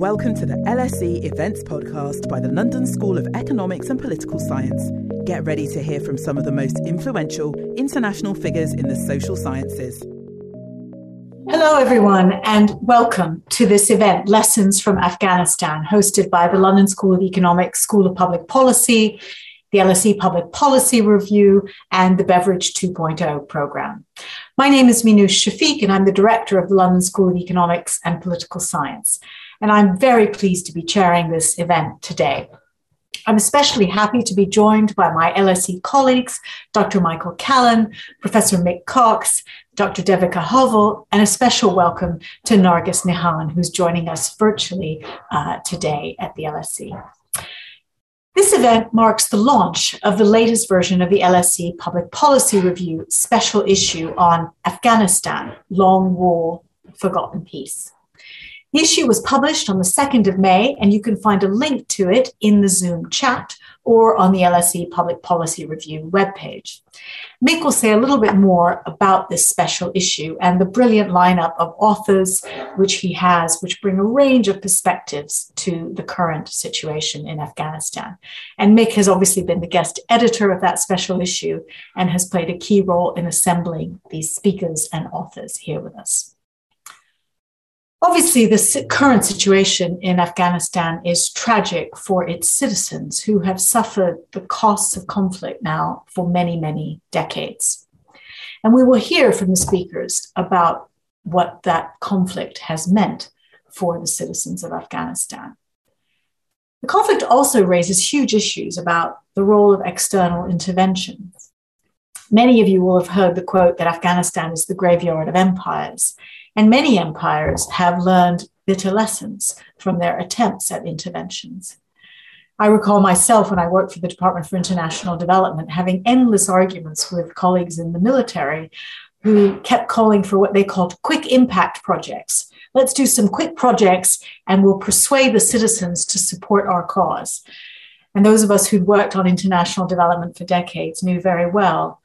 Welcome to the LSE Events Podcast by the London School of Economics and Political Science. Get ready to hear from some of the most influential international figures in the social sciences. Hello, everyone, and welcome to this event, Lessons from Afghanistan, hosted by the London School of Economics, School of Public Policy, the LSE Public Policy Review, and the Beveridge 2.0 program. My name is Minouche Shafik, and I'm the director of the London School of Economics and Political Science. And I'm very pleased to be chairing this event today. I'm especially happy to be joined by my LSE colleagues, Dr. Michael Callen, Professor Mick Cox, Dr. Devika Hovell, and a special welcome to Nargis Nehan, who's joining us virtually uh, today at the LSE. This event marks the launch of the latest version of the LSE Public Policy Review special issue on Afghanistan Long War, Forgotten Peace. The issue was published on the 2nd of May, and you can find a link to it in the Zoom chat or on the LSE Public Policy Review webpage. Mick will say a little bit more about this special issue and the brilliant lineup of authors which he has, which bring a range of perspectives to the current situation in Afghanistan. And Mick has obviously been the guest editor of that special issue and has played a key role in assembling these speakers and authors here with us. Obviously, the current situation in Afghanistan is tragic for its citizens who have suffered the costs of conflict now for many, many decades. And we will hear from the speakers about what that conflict has meant for the citizens of Afghanistan. The conflict also raises huge issues about the role of external intervention. Many of you will have heard the quote that Afghanistan is the graveyard of empires. And many empires have learned bitter lessons from their attempts at interventions. I recall myself when I worked for the Department for International Development having endless arguments with colleagues in the military who kept calling for what they called quick impact projects. Let's do some quick projects and we'll persuade the citizens to support our cause. And those of us who'd worked on international development for decades knew very well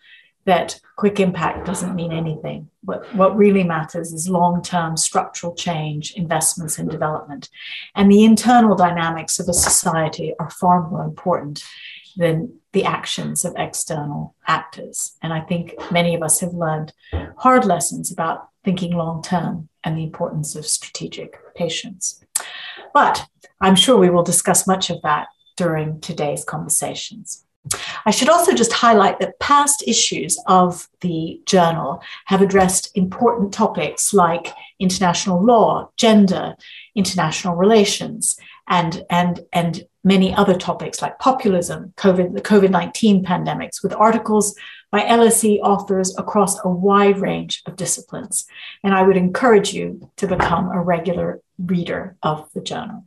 that quick impact doesn't mean anything. What, what really matters is long term structural change, investments in development. And the internal dynamics of a society are far more important than the actions of external actors. And I think many of us have learned hard lessons about thinking long term and the importance of strategic patience. But I'm sure we will discuss much of that during today's conversations. I should also just highlight that past issues of the journal have addressed important topics like international law, gender, international relations, and, and, and many other topics like populism, COVID, the COVID 19 pandemics, with articles by LSE authors across a wide range of disciplines. And I would encourage you to become a regular reader of the journal.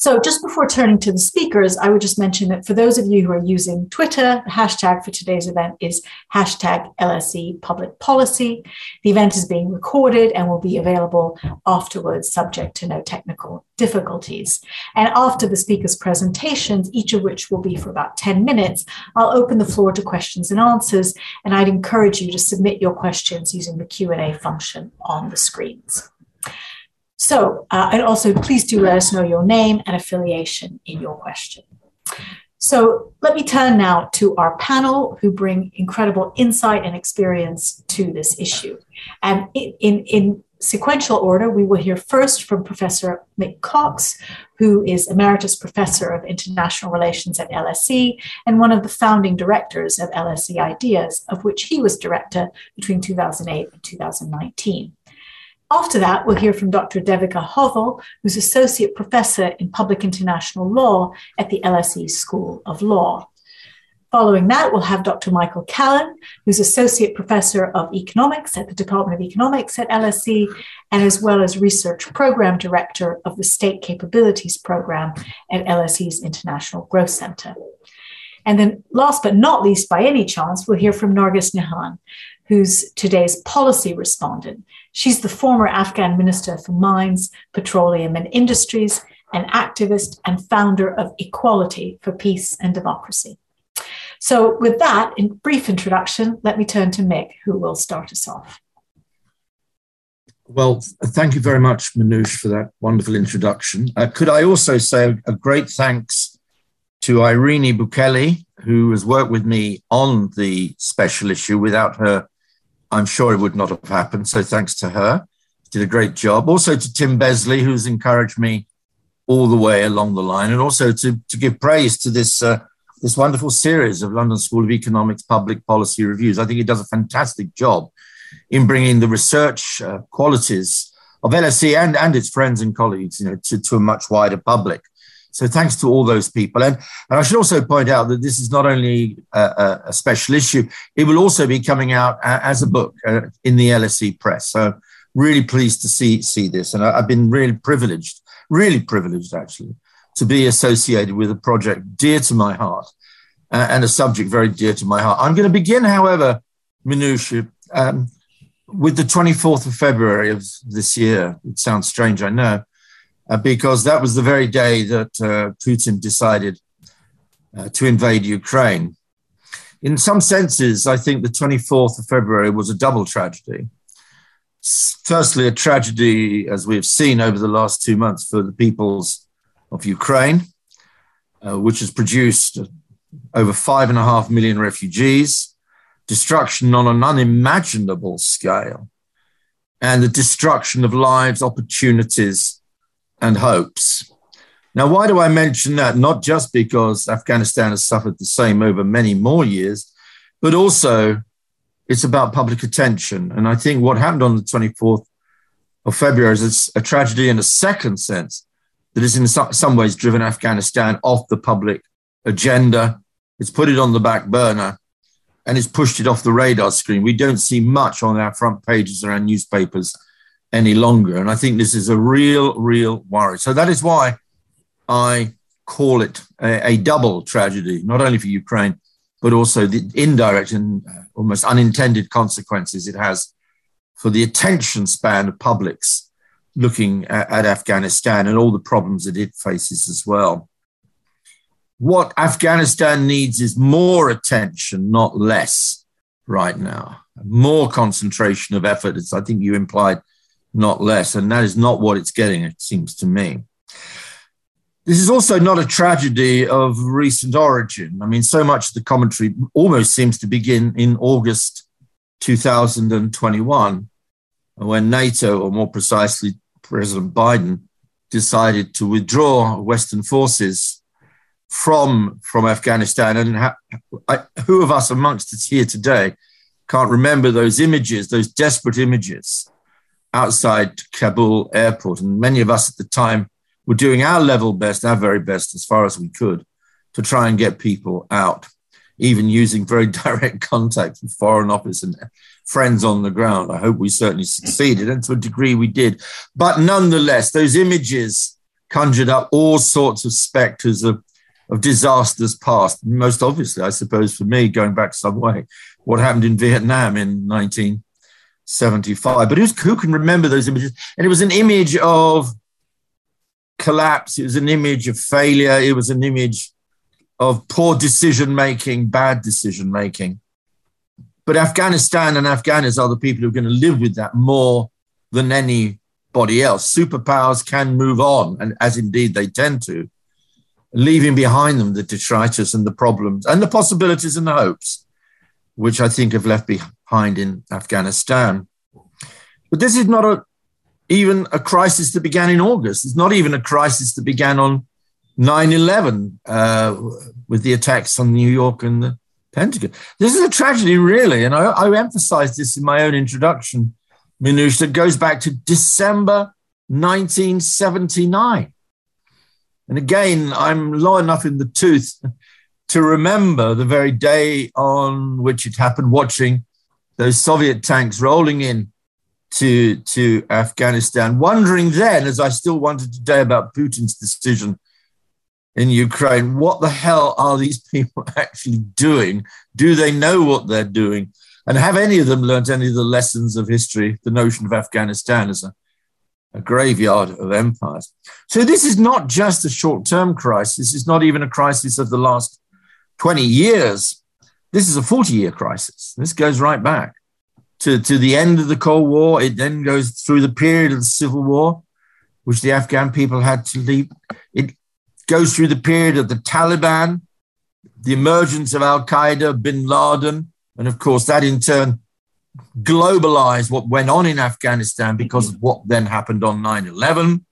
So, just before turning to the speakers, I would just mention that for those of you who are using Twitter, the hashtag for today's event is hashtag LSE Public Policy. The event is being recorded and will be available afterwards, subject to no technical difficulties. And after the speakers' presentations, each of which will be for about 10 minutes, I'll open the floor to questions and answers, and I'd encourage you to submit your questions using the Q&A function on the screens. So, uh, and also please do let us know your name and affiliation in your question. So, let me turn now to our panel who bring incredible insight and experience to this issue. And in, in, in sequential order, we will hear first from Professor Mick Cox, who is Emeritus Professor of International Relations at LSE and one of the founding directors of LSE Ideas, of which he was director between 2008 and 2019. After that, we'll hear from Dr. Devika Hovell, who's Associate Professor in Public International Law at the LSE School of Law. Following that, we'll have Dr. Michael Callen, who's Associate Professor of Economics at the Department of Economics at LSE, and as well as Research Program Director of the State Capabilities Program at LSE's International Growth Center. And then, last but not least, by any chance, we'll hear from Nargis Nehan, who's today's policy respondent. She's the former Afghan Minister for Mines, Petroleum and Industries, an activist and founder of Equality for Peace and Democracy. So, with that, in brief introduction, let me turn to Mick, who will start us off. Well, thank you very much, Minouche, for that wonderful introduction. Uh, could I also say a great thanks to Irene Bucelli, who has worked with me on the special issue. Without her, I'm sure it would not have happened. So thanks to her. Did a great job. Also to Tim Besley, who's encouraged me all the way along the line, and also to, to give praise to this uh, this wonderful series of London School of Economics public policy reviews. I think it does a fantastic job in bringing the research uh, qualities of LSE and, and its friends and colleagues, you know, to, to a much wider public. So thanks to all those people. And, and I should also point out that this is not only a, a special issue, it will also be coming out as a book uh, in the LSE press. So really pleased to see, see this. And I, have been really privileged, really privileged actually, to be associated with a project dear to my heart uh, and a subject very dear to my heart. I'm going to begin, however, Minouche, um, with the 24th of February of this year, it sounds strange, I know, uh, because that was the very day that uh, Putin decided uh, to invade Ukraine. In some senses, I think the 24th of February was a double tragedy. Firstly, a tragedy, as we have seen over the last two months, for the peoples of Ukraine, uh, which has produced over five and a half million refugees, destruction on an unimaginable scale, and the destruction of lives, opportunities, and hopes. Now, why do I mention that? Not just because Afghanistan has suffered the same over many more years, but also it's about public attention. And I think what happened on the 24th of February is a tragedy in a second sense that has, in some ways, driven Afghanistan off the public agenda. It's put it on the back burner and it's pushed it off the radar screen. We don't see much on our front pages or our newspapers any longer. And I think this is a real, real worry. So that is why I call it a, a double tragedy, not only for Ukraine, but also the indirect and uh, almost unintended consequences it has for the attention span of publics looking at, at Afghanistan and all the problems that it faces as well what Afghanistan needs is more attention, not less, right now. More concentration of effort, as I think you implied, not less. And that is not what it's getting, it seems to me. This is also not a tragedy of recent origin. I mean, so much of the commentary almost seems to begin in August 2021, when NATO, or more precisely, President Biden, decided to withdraw Western forces from from Afghanistan. And ha- I, who of us amongst us here today can't remember those images, those desperate images outside Kabul airport? And many of us at the time were doing our level best, our very best, as far as we could, to try and get people out, even using very direct contact with Foreign Office and friends on the ground. I hope we certainly succeeded, and to a degree we did. But nonetheless, those images conjured up all sorts of specters of of disasters past. Most obviously, I suppose, for me, going back some way, what happened in Vietnam in 1975. But who can remember those images? And it was an image of collapse, it was an image of failure, it was an image of poor decision making, bad decision making. But Afghanistan and Afghans are the people who are going to live with that more than anybody else. Superpowers can move on, and as indeed they tend to leaving behind them the detritus and the problems and the possibilities and the hopes, which I think have left behind in Afghanistan. But this is not a, even a crisis that began in August. It's not even a crisis that began on 9 11 uh, with the attacks on New York and the Pentagon. This is a tragedy, really. And I, I emphasize this in my own introduction, Minouche, that goes back to December 1979. And again, I'm long enough in the tooth to remember the very day on which it happened, watching those Soviet tanks rolling in to, to Afghanistan, wondering then, as I still wonder today about Putin's decision in Ukraine, what the hell are these people actually doing? Do they know what they're doing? And have any of them learned any of the lessons of history, the notion of Afghanistan as a a graveyard of empires. So this is not just a short term crisis. It's not even a crisis of the last 20 years. This is a 40 year crisis. This goes right back. To, to the end of the Cold War. It then goes through the period of the Civil War, which the Afghan people had to leave. It goes through the period of the Taliban, the emergence of Al Qaeda, bin Laden, and of course, that in turn globalized what went on in Afghanistan because of what then happened on 9 11.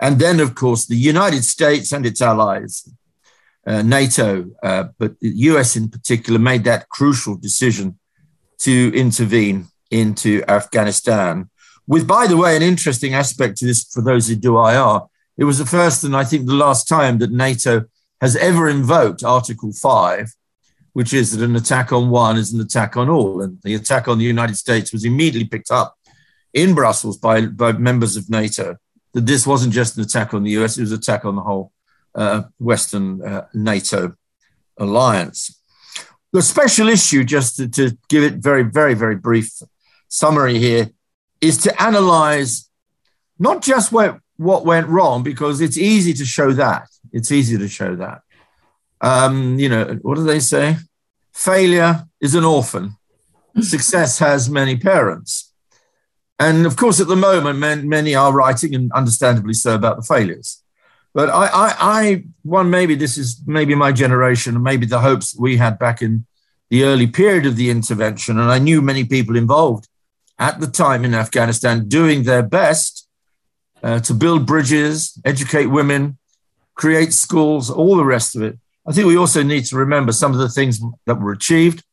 And then, of course, the United States and its allies, uh, NATO, uh, but the US in particular, made that crucial decision to intervene into Afghanistan. With, by the way, an interesting aspect to this for those who do IR, it was the first and I think the last time that NATO has ever invoked Article 5, which is that an attack on one is an attack on all. And the attack on the United States was immediately picked up in Brussels by, by members of NATO, that this wasn't just an attack on the US, it was an attack on the whole uh, Western uh, NATO alliance. The special issue, just to, to give it very, very, very brief summary here, is to analyze not just where, what went wrong, because it's easy to show that. It's easy to show that. Um, you know, what do they say? Failure is an orphan. Success has many parents. And of course, at the moment, men, many are writing, and understandably so, about the failures. But I, I, I, one, maybe this is maybe my generation, and maybe the hopes we had back in the early period of the intervention. And I knew many people involved at the time in Afghanistan doing their best uh, to build bridges, educate women, create schools, all the rest of it. I think we also need to remember some of the things that were achieved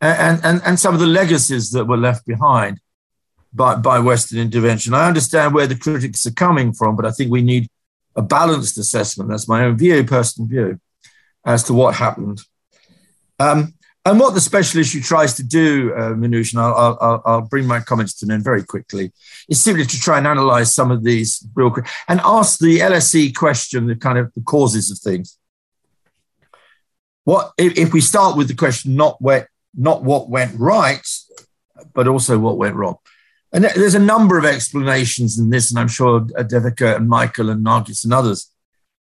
and, and, and some of the legacies that were left behind by, by Western intervention. I understand where the critics are coming from, but I think we need a balanced assessment. That's my own view, personal view, as to what happened. Um, and what the special issue tries to do, uh, and I'll, I'll, I'll, bring my comments to an end very quickly, is simply to try and analyze some of these real and ask the LSE question, the kind of the causes of things. What if, if we start with the question, not where, not what went right, but also what went wrong? And there's a number of explanations in this, and I'm sure Devika and Michael and Nargis and others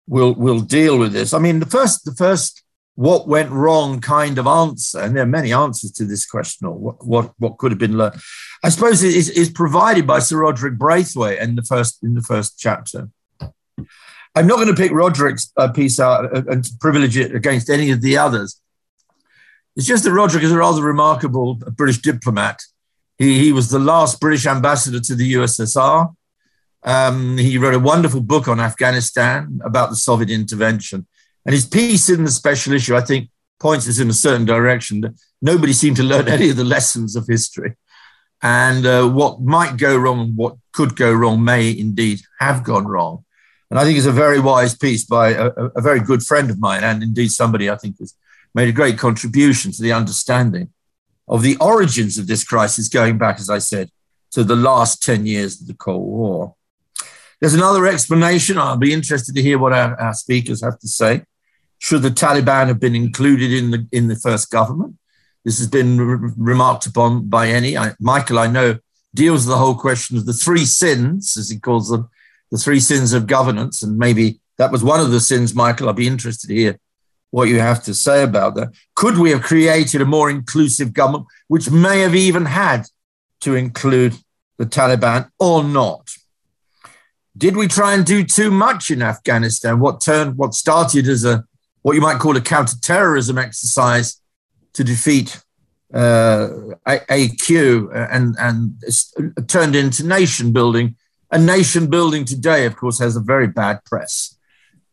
will will deal with this. I mean, the first the first what went wrong kind of answer, and there are many answers to this question, or what what, what could have been learned. I suppose is, is provided by Sir Rodric Braithwaite in the first in the first chapter. I'm not going to pick Rodric's uh, piece out uh, and privilege it against any of the others. It's just that Rodric is a rather remarkable British diplomat he, he was the last British ambassador to the USSR. Um, he wrote a wonderful book on Afghanistan about the Soviet intervention. And his piece in the special issue, I think, points us in a certain direction. Nobody seemed to learn any of the lessons of history. And uh, what might go wrong and what could go wrong may indeed have gone wrong. And I think it's a very wise piece by a, a very good friend of mine, and indeed somebody I think has made a great contribution to the understanding of the origins of this crisis going back, as I said, to the last 10 years of the Cold War. There's another explanation. I'll be interested to hear what our, our speakers have to say. Should the Taliban have been included in the, in the first government? This has been re- remarked upon by any. I, Michael, I know, deals with the whole question of the three sins, as he calls them, the three sins of governance. And maybe that was one of the sins, Michael. I'll be interested to hear what you have to say about that. Could we have created a more inclusive government, which may have even had to include the Taliban or not? Did we try and do too much in Afghanistan? What turned, what started as a what you might call a counterterrorism exercise to defeat uh, AQ and and turned into nation building. And nation building today, of course, has a very bad press.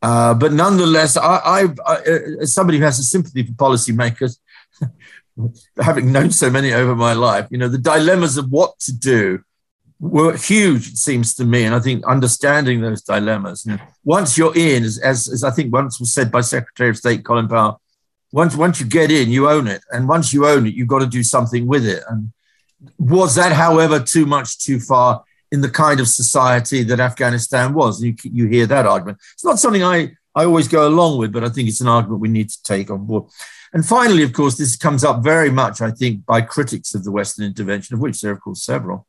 Uh, but nonetheless, I, I, I, as somebody who has a sympathy for policymakers, having known so many over my life, you know, the dilemmas of what to do were huge, it seems to me. And I think understanding those dilemmas, you know, once you're in, as, as, as I think once was said by Secretary of State Colin Powell, once, once you get in, you own it. And once you own it, you've got to do something with it. And was that, however, too much too far? In the kind of society that Afghanistan was. You, you hear that argument. It's not something I, I always go along with, but I think it's an argument we need to take on board. And finally, of course, this comes up very much, I think, by critics of the Western intervention, of which there are, of course, several.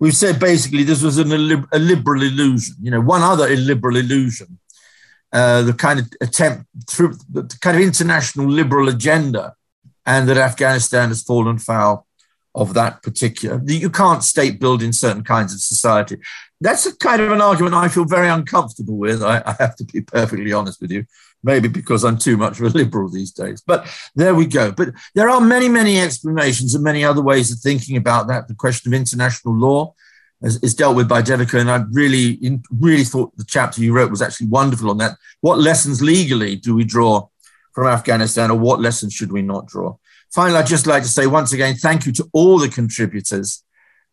We've said basically this was an, a liberal illusion. You know, one other illiberal illusion, uh, the kind of attempt through the kind of international liberal agenda, and that Afghanistan has fallen foul of that particular. You can't state build in certain kinds of society. That's a kind of an argument I feel very uncomfortable with. I, I have to be perfectly honest with you maybe because I'm too much of a liberal these days. But there we go. But there are many, many explanations and many other ways of thinking about that. The question of international law is, is dealt with by Devika, and I really, really thought the chapter you wrote was actually wonderful on that. What lessons legally do we draw from Afghanistan, or what lessons should we not draw? Finally, I'd just like to say once again, thank you to all the contributors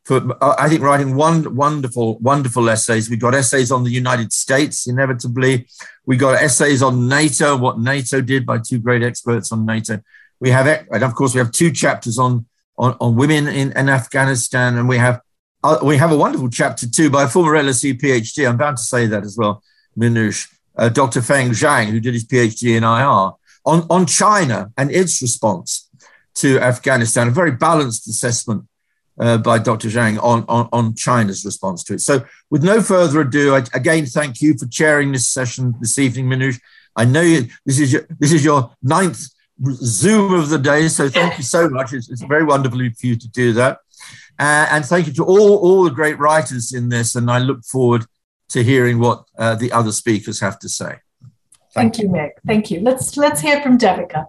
for, uh, I think, writing one wonderful, wonderful essays. We got essays on the United States, inevitably. We got essays on NATO, what NATO did by two great experts on NATO. We have, and of course, we have two chapters on on, on women in, in Afghanistan, and we have uh, we have a wonderful chapter too by a former LSE PhD. I'm bound to say that as well, Minouche, uh, Dr. Feng Zhang, who did his PhD in IR on on China and its response to Afghanistan. A very balanced assessment uh, by Dr. Zhang on, on, on, China's response to it. So, with no further ado, I, again, thank you for chairing this session this evening, Minouche. I know you, this is your this is your ninth Zoom of the day, so thank you so much. It's, it's very wonderful for you to do that, uh, and thank you to all all the great writers in this. And I look forward to hearing what uh, the other speakers have to say. Thank, thank you, Meg. Thank you. Let's let's hear from Devika.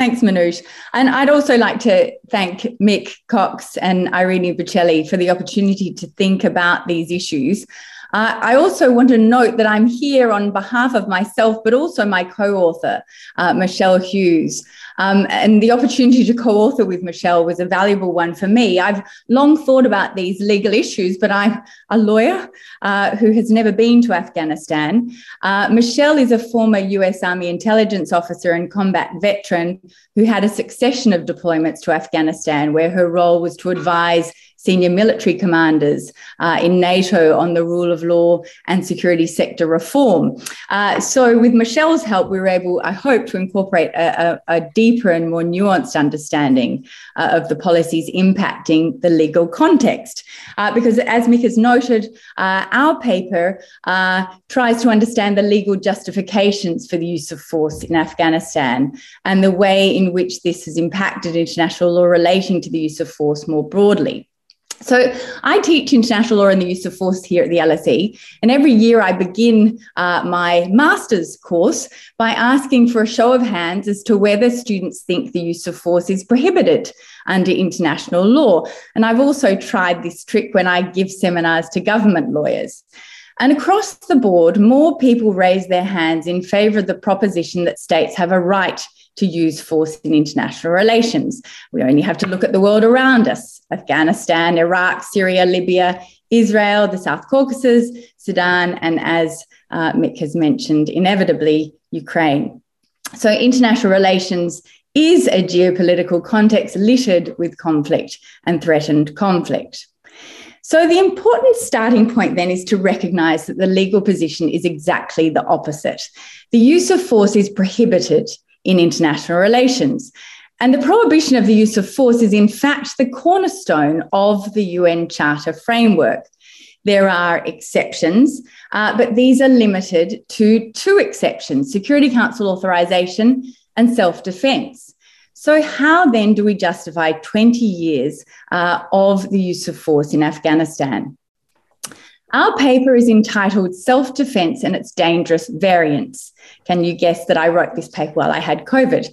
Thanks, Minouche. And I'd also like to thank Mick Cox and Irene Bucelli for the opportunity to think about these issues. Uh, I also want to note that I'm here on behalf of myself, but also my co author, uh, Michelle Hughes. Um, and the opportunity to co author with Michelle was a valuable one for me. I've long thought about these legal issues, but I'm a lawyer uh, who has never been to Afghanistan. Uh, Michelle is a former US Army intelligence officer and combat veteran who had a succession of deployments to Afghanistan, where her role was to advise senior military commanders uh, in NATO on the rule of law and security sector reform. Uh, so, with Michelle's help, we were able, I hope, to incorporate a, a, a deeper and more nuanced understanding uh, of the policies impacting the legal context. Uh, because, as Mick has noted, uh, our paper uh, tries to understand the legal justifications for the use of force in Afghanistan and the way in which this has impacted international law relating to the use of force more broadly. So I teach international law and the use of force here at the LSE, and every year I begin uh, my master's course by asking for a show of hands as to whether students think the use of force is prohibited under international law. And I've also tried this trick when I give seminars to government lawyers. And across the board, more people raise their hands in favour of the proposition that states have a right to use force in international relations. We only have to look at the world around us Afghanistan, Iraq, Syria, Libya, Israel, the South Caucasus, Sudan, and as uh, Mick has mentioned, inevitably, Ukraine. So, international relations is a geopolitical context littered with conflict and threatened conflict. So, the important starting point then is to recognize that the legal position is exactly the opposite. The use of force is prohibited in international relations. And the prohibition of the use of force is, in fact, the cornerstone of the UN Charter framework. There are exceptions, uh, but these are limited to two exceptions Security Council authorization and self defense. So, how then do we justify 20 years uh, of the use of force in Afghanistan? Our paper is entitled Self Defense and its Dangerous Variants. Can you guess that I wrote this paper while I had COVID?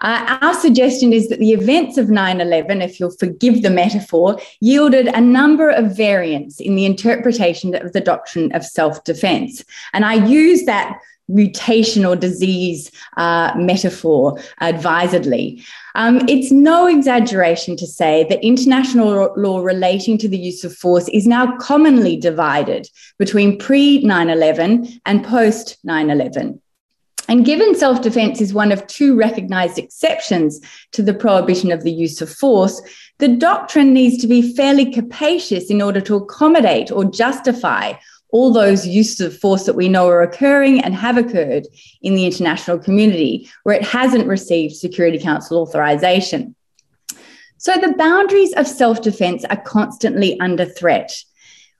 Uh, our suggestion is that the events of 9 11, if you'll forgive the metaphor, yielded a number of variants in the interpretation of the doctrine of self defense. And I use that mutation or disease uh, metaphor advisedly. Um, it's no exaggeration to say that international law relating to the use of force is now commonly divided between pre 9 11 and post 9 11. And given self defense is one of two recognized exceptions to the prohibition of the use of force, the doctrine needs to be fairly capacious in order to accommodate or justify all those uses of force that we know are occurring and have occurred in the international community where it hasn't received Security Council authorization. So the boundaries of self defense are constantly under threat.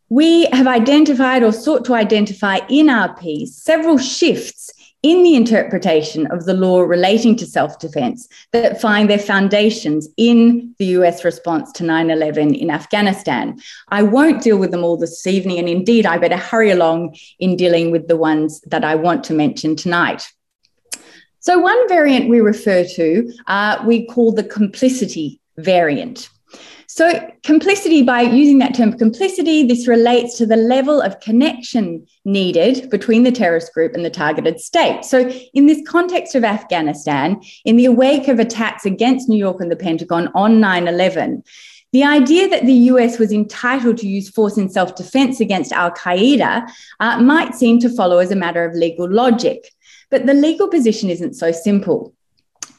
We have identified or sought to identify in our piece several shifts in the interpretation of the law relating to self defense that find their foundations in the US response to 9 11 in Afghanistan. I won't deal with them all this evening, and indeed, I better hurry along in dealing with the ones that I want to mention tonight. So, one variant we refer to, uh, we call the complicity variant. So, complicity, by using that term complicity, this relates to the level of connection needed between the terrorist group and the targeted state. So, in this context of Afghanistan, in the wake of attacks against New York and the Pentagon on 9 11, the idea that the US was entitled to use force in self defense against Al Qaeda uh, might seem to follow as a matter of legal logic. But the legal position isn't so simple.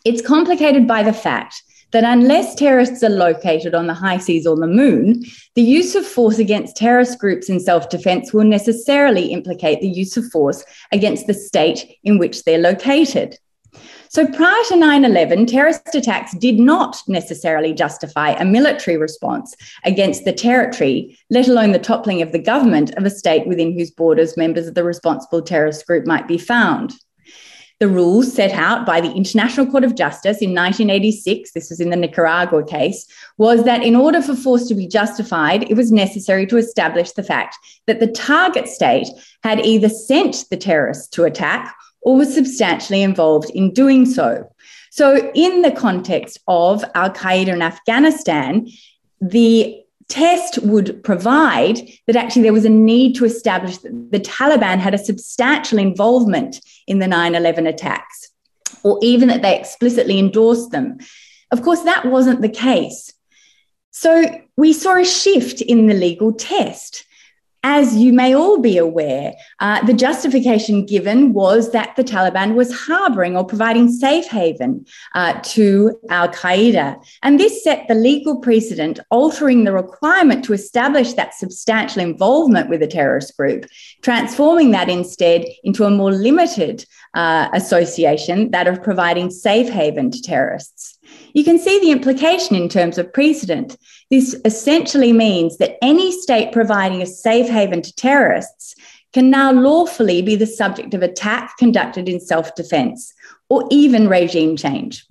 It's complicated by the fact that unless terrorists are located on the high seas or the moon, the use of force against terrorist groups in self defense will necessarily implicate the use of force against the state in which they're located. So prior to 9 11, terrorist attacks did not necessarily justify a military response against the territory, let alone the toppling of the government of a state within whose borders members of the responsible terrorist group might be found the rules set out by the International Court of Justice in 1986, this was in the Nicaragua case, was that in order for force to be justified, it was necessary to establish the fact that the target state had either sent the terrorists to attack or was substantially involved in doing so. So, in the context of Al Qaeda in Afghanistan, the test would provide that actually there was a need to establish that the Taliban had a substantial involvement in the 9 11 attacks, or even that they explicitly endorsed them. Of course, that wasn't the case. So we saw a shift in the legal test as you may all be aware, uh, the justification given was that the Taliban was harboring or providing safe haven uh, to Al Qaeda. And this set the legal precedent, altering the requirement to establish that substantial involvement with a terrorist group, transforming that instead into a more limited uh, association, that of providing safe haven to terrorists. You can see the implication in terms of precedent. This essentially means that any state providing a safe haven to terrorists can now lawfully be the subject of attack conducted in self defense or even regime change.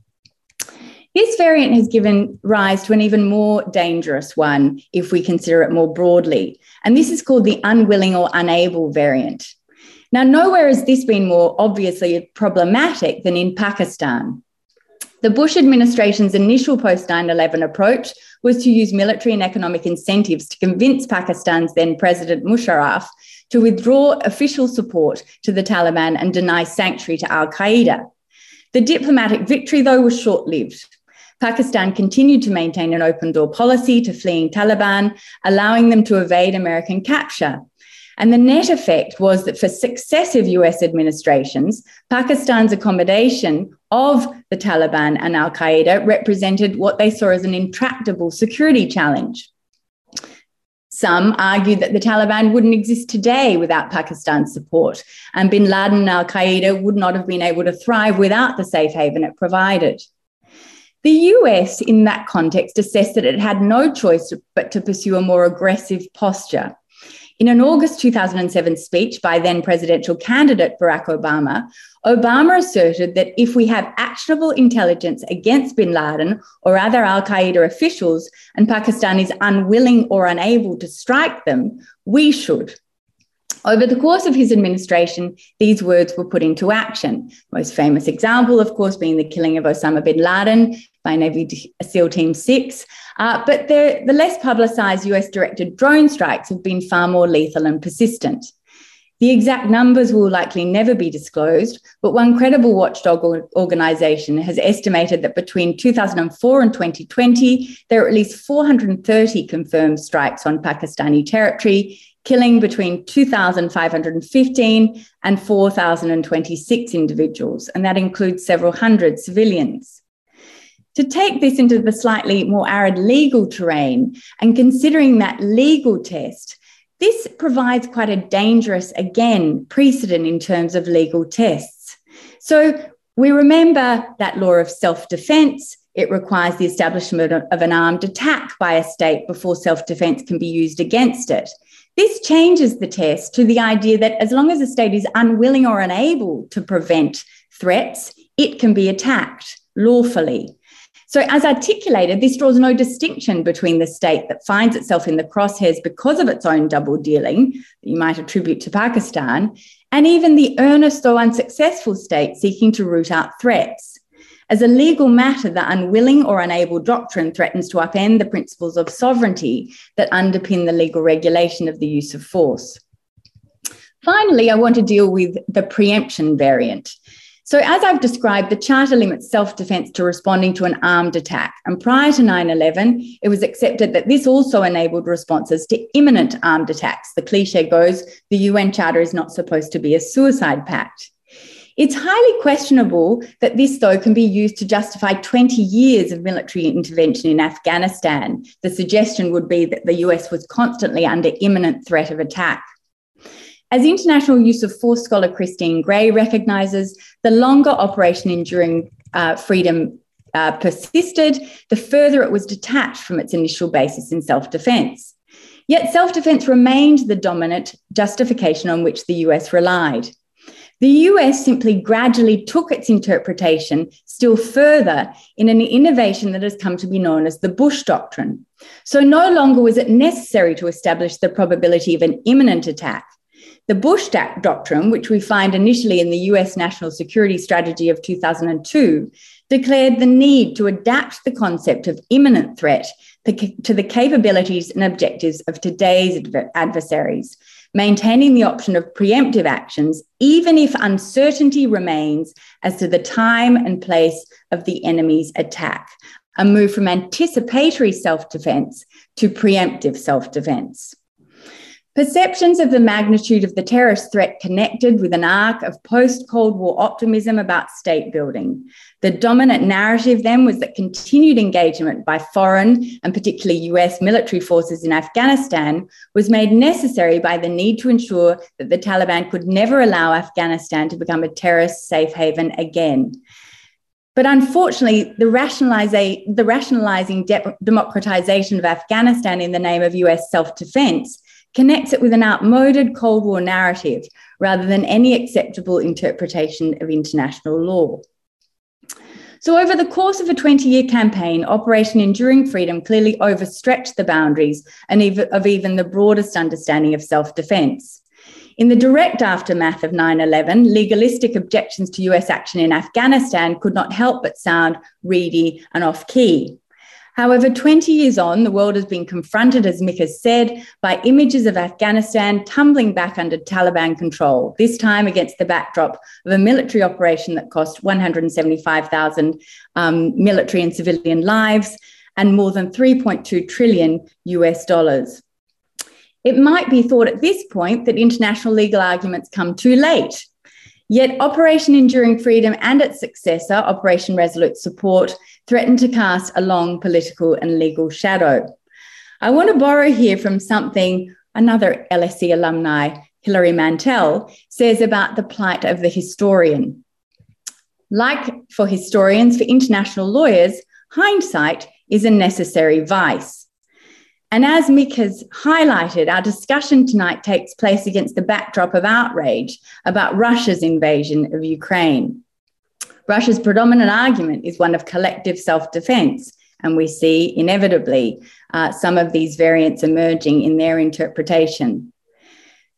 This variant has given rise to an even more dangerous one if we consider it more broadly, and this is called the unwilling or unable variant. Now, nowhere has this been more obviously problematic than in Pakistan. The Bush administration's initial post 9 11 approach was to use military and economic incentives to convince Pakistan's then President Musharraf to withdraw official support to the Taliban and deny sanctuary to Al Qaeda. The diplomatic victory, though, was short lived. Pakistan continued to maintain an open door policy to fleeing Taliban, allowing them to evade American capture. And the net effect was that for successive US administrations, Pakistan's accommodation of the Taliban and Al Qaeda represented what they saw as an intractable security challenge. Some argued that the Taliban wouldn't exist today without Pakistan's support, and bin Laden and Al Qaeda would not have been able to thrive without the safe haven it provided. The US, in that context, assessed that it had no choice but to pursue a more aggressive posture. In an August 2007 speech by then presidential candidate Barack Obama, Obama asserted that if we have actionable intelligence against bin Laden or other Al Qaeda officials and Pakistan is unwilling or unable to strike them, we should. Over the course of his administration, these words were put into action. Most famous example, of course, being the killing of Osama bin Laden by Navy SEAL Team 6, uh, but the, the less publicized US directed drone strikes have been far more lethal and persistent. The exact numbers will likely never be disclosed, but one credible watchdog organization has estimated that between 2004 and 2020, there are at least 430 confirmed strikes on Pakistani territory, killing between 2,515 and 4,026 individuals, and that includes several hundred civilians to take this into the slightly more arid legal terrain and considering that legal test, this provides quite a dangerous, again, precedent in terms of legal tests. So we remember that law of self defense. It requires the establishment of an armed attack by a state before self defense can be used against it. This changes the test to the idea that as long as a state is unwilling or unable to prevent threats, it can be attacked lawfully. So, as articulated, this draws no distinction between the state that finds itself in the crosshairs because of its own double dealing, that you might attribute to Pakistan, and even the earnest though unsuccessful state seeking to root out threats. As a legal matter, the unwilling or unable doctrine threatens to upend the principles of sovereignty that underpin the legal regulation of the use of force. Finally, I want to deal with the preemption variant. So, as I've described, the Charter limits self defence to responding to an armed attack. And prior to 9 11, it was accepted that this also enabled responses to imminent armed attacks. The cliche goes the UN Charter is not supposed to be a suicide pact. It's highly questionable that this, though, can be used to justify 20 years of military intervention in Afghanistan. The suggestion would be that the US was constantly under imminent threat of attack. As international use of force scholar Christine Gray recognises, the longer Operation Enduring uh, Freedom uh, persisted, the further it was detached from its initial basis in self defence. Yet self defence remained the dominant justification on which the US relied. The US simply gradually took its interpretation still further in an innovation that has come to be known as the Bush Doctrine. So no longer was it necessary to establish the probability of an imminent attack. The Bush Doctrine, which we find initially in the US National Security Strategy of 2002, declared the need to adapt the concept of imminent threat to the capabilities and objectives of today's adversaries, maintaining the option of preemptive actions, even if uncertainty remains as to the time and place of the enemy's attack, a move from anticipatory self defense to preemptive self defense. Perceptions of the magnitude of the terrorist threat connected with an arc of post Cold War optimism about state building. The dominant narrative then was that continued engagement by foreign and particularly US military forces in Afghanistan was made necessary by the need to ensure that the Taliban could never allow Afghanistan to become a terrorist safe haven again. But unfortunately, the, the rationalizing de- democratization of Afghanistan in the name of US self defense connects it with an outmoded Cold War narrative rather than any acceptable interpretation of international law. So, over the course of a 20 year campaign, Operation Enduring Freedom clearly overstretched the boundaries and of even the broadest understanding of self defense. In the direct aftermath of 9 11, legalistic objections to US action in Afghanistan could not help but sound reedy and off key. However, 20 years on, the world has been confronted, as Mick has said, by images of Afghanistan tumbling back under Taliban control, this time against the backdrop of a military operation that cost 175,000 um, military and civilian lives and more than 3.2 trillion US dollars. It might be thought at this point that international legal arguments come too late. Yet Operation Enduring Freedom and its successor, Operation Resolute Support, threatened to cast a long political and legal shadow. I want to borrow here from something another LSE alumni, Hilary Mantel, says about the plight of the historian. Like for historians, for international lawyers, hindsight is a necessary vice. And as Mick has highlighted, our discussion tonight takes place against the backdrop of outrage about Russia's invasion of Ukraine. Russia's predominant argument is one of collective self defense. And we see inevitably uh, some of these variants emerging in their interpretation.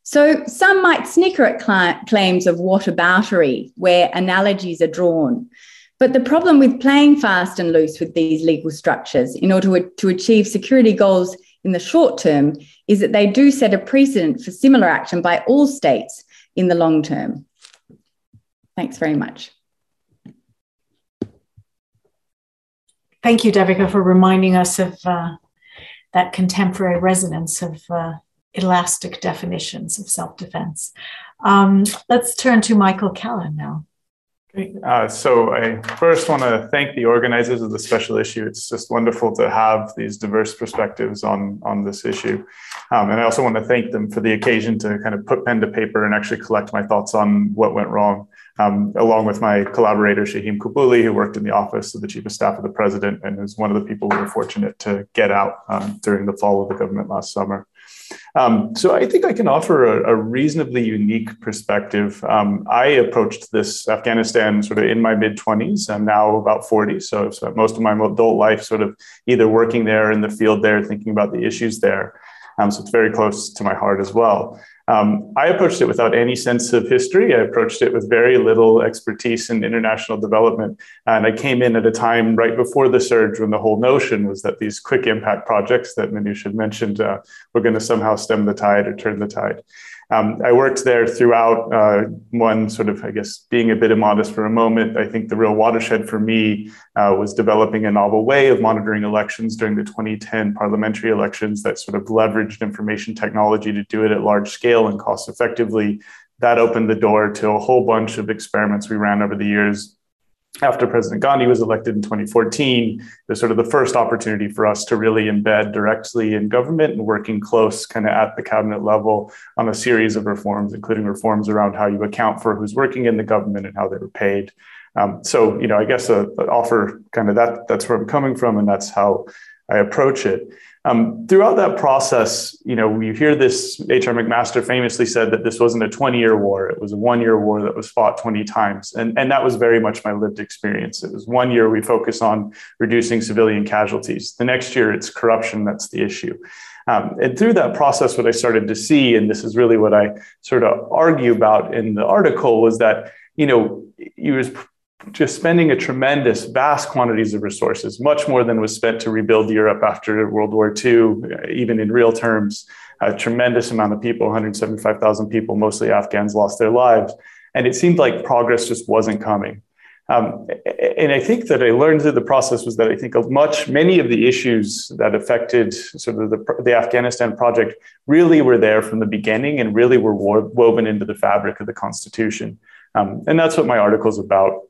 So some might snicker at cl- claims of whataboutery, where analogies are drawn. But the problem with playing fast and loose with these legal structures in order to achieve security goals in the short term is that they do set a precedent for similar action by all states in the long term. Thanks very much. Thank you, Devika, for reminding us of uh, that contemporary resonance of uh, elastic definitions of self defense. Um, let's turn to Michael Callen now. Okay. Uh, so I first want to thank the organizers of the special issue. It's just wonderful to have these diverse perspectives on, on this issue. Um, and I also want to thank them for the occasion to kind of put pen to paper and actually collect my thoughts on what went wrong um, along with my collaborator, Shahim Kabuli, who worked in the office of the chief of staff of the president and is one of the people we were fortunate to get out um, during the fall of the government last summer. Um, so I think I can offer a, a reasonably unique perspective. Um, I approached this Afghanistan sort of in my mid 20s. I'm now about 40, so I've spent most of my adult life sort of either working there in the field there, thinking about the issues there. Um, so it's very close to my heart as well. Um, I approached it without any sense of history. I approached it with very little expertise in international development. And I came in at a time right before the surge when the whole notion was that these quick impact projects that Minouche had mentioned uh, were going to somehow stem the tide or turn the tide. Um, I worked there throughout. Uh, one sort of, I guess, being a bit immodest for a moment. I think the real watershed for me uh, was developing a novel way of monitoring elections during the 2010 parliamentary elections that sort of leveraged information technology to do it at large scale and cost effectively. That opened the door to a whole bunch of experiments we ran over the years after President Ghani was elected in 2014, was sort of the first opportunity for us to really embed directly in government and working close kind of at the cabinet level on a series of reforms, including reforms around how you account for who's working in the government and how they were paid. Um, so, you know, I guess a, a offer kind of that that's where I'm coming from, and that's how I approach it. Um, throughout that process, you know, you hear this. H.R. McMaster famously said that this wasn't a 20-year war; it was a one-year war that was fought 20 times, and and that was very much my lived experience. It was one year we focus on reducing civilian casualties. The next year, it's corruption that's the issue. Um, and through that process, what I started to see, and this is really what I sort of argue about in the article, was that you know, he was just spending a tremendous, vast quantities of resources, much more than was spent to rebuild Europe after World War II, even in real terms. A tremendous amount of people, 175,000 people, mostly Afghans, lost their lives. And it seemed like progress just wasn't coming. Um, and I think that I learned through the process was that I think much, many of the issues that affected sort of the, the Afghanistan project really were there from the beginning and really were woven into the fabric of the Constitution. Um, and that's what my article is about.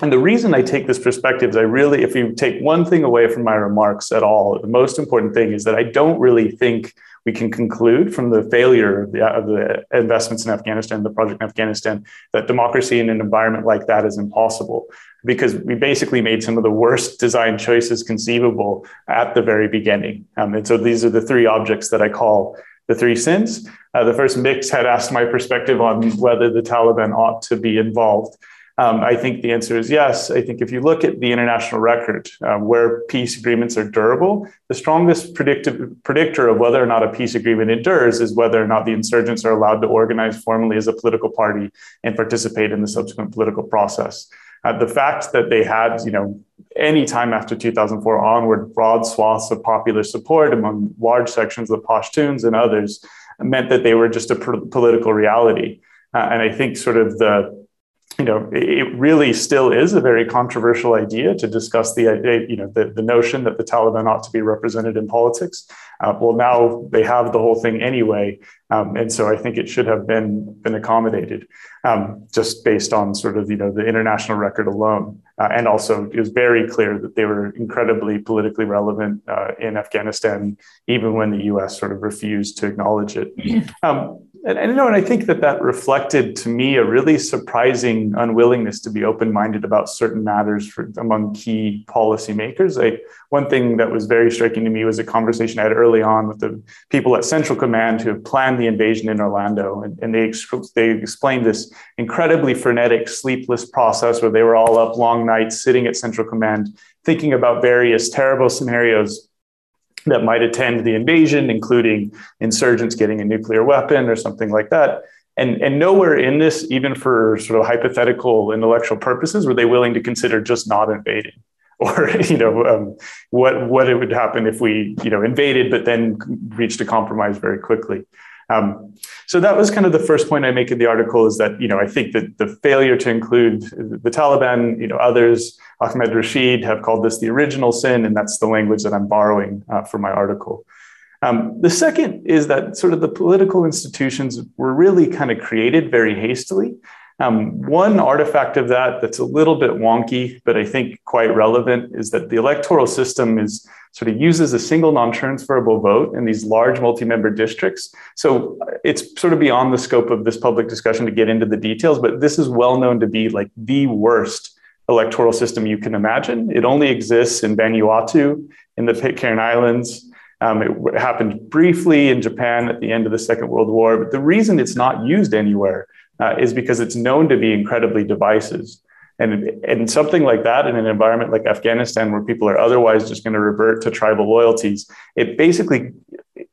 And the reason I take this perspective is I really, if you take one thing away from my remarks at all, the most important thing is that I don't really think we can conclude from the failure of the, of the, investments in Afghanistan, the project in Afghanistan, that democracy in an environment like that is impossible because we basically made some of the worst design choices conceivable at the very beginning. Um, and so these are the three objects that I call the three sins. Uh, the first mix had asked my perspective on whether the Taliban ought to be involved. Um, I think the answer is yes. I think if you look at the international record uh, where peace agreements are durable, the strongest predictor of whether or not a peace agreement endures is whether or not the insurgents are allowed to organize formally as a political party and participate in the subsequent political process. Uh, the fact that they had, you know, any time after 2004 onward, broad swaths of popular support among large sections of the Pashtuns and others meant that they were just a political reality. Uh, and I think sort of the you know, it really still is a very controversial idea to discuss the idea, you know the, the notion that the Taliban ought to be represented in politics. Uh, well, now they have the whole thing anyway, um, and so I think it should have been been accommodated um, just based on sort of you know the international record alone, uh, and also it was very clear that they were incredibly politically relevant uh, in Afghanistan, even when the U.S. sort of refused to acknowledge it. Um, and, and, you know, and I think that that reflected to me a really surprising unwillingness to be open-minded about certain matters for, among key policymakers. I, one thing that was very striking to me was a conversation I had early on with the people at Central Command who have planned the invasion in Orlando, and, and they they explained this incredibly frenetic, sleepless process where they were all up long nights, sitting at Central Command, thinking about various terrible scenarios that might attend the invasion, including insurgents getting a nuclear weapon or something like that. And, and nowhere in this, even for sort of hypothetical intellectual purposes, were they willing to consider just not invading, or you know um, what what it would happen if we you know invaded, but then reached a compromise very quickly. Um, so that was kind of the first point I make in the article is that you know I think that the failure to include the Taliban, you know others, Ahmed Rashid have called this the original sin, and that's the language that I'm borrowing uh, for my article. Um, the second is that sort of the political institutions were really kind of created very hastily. Um, one artifact of that that's a little bit wonky, but I think quite relevant, is that the electoral system is sort of uses a single non-transferable vote in these large multi-member districts. So it's sort of beyond the scope of this public discussion to get into the details, but this is well known to be like the worst electoral system you can imagine. It only exists in Vanuatu, in the Pitcairn Islands, Um, it happened briefly in Japan at the end of the Second World War, but the reason it's not used anywhere uh, is because it's known to be incredibly divisive. And, and something like that in an environment like Afghanistan, where people are otherwise just going to revert to tribal loyalties, it basically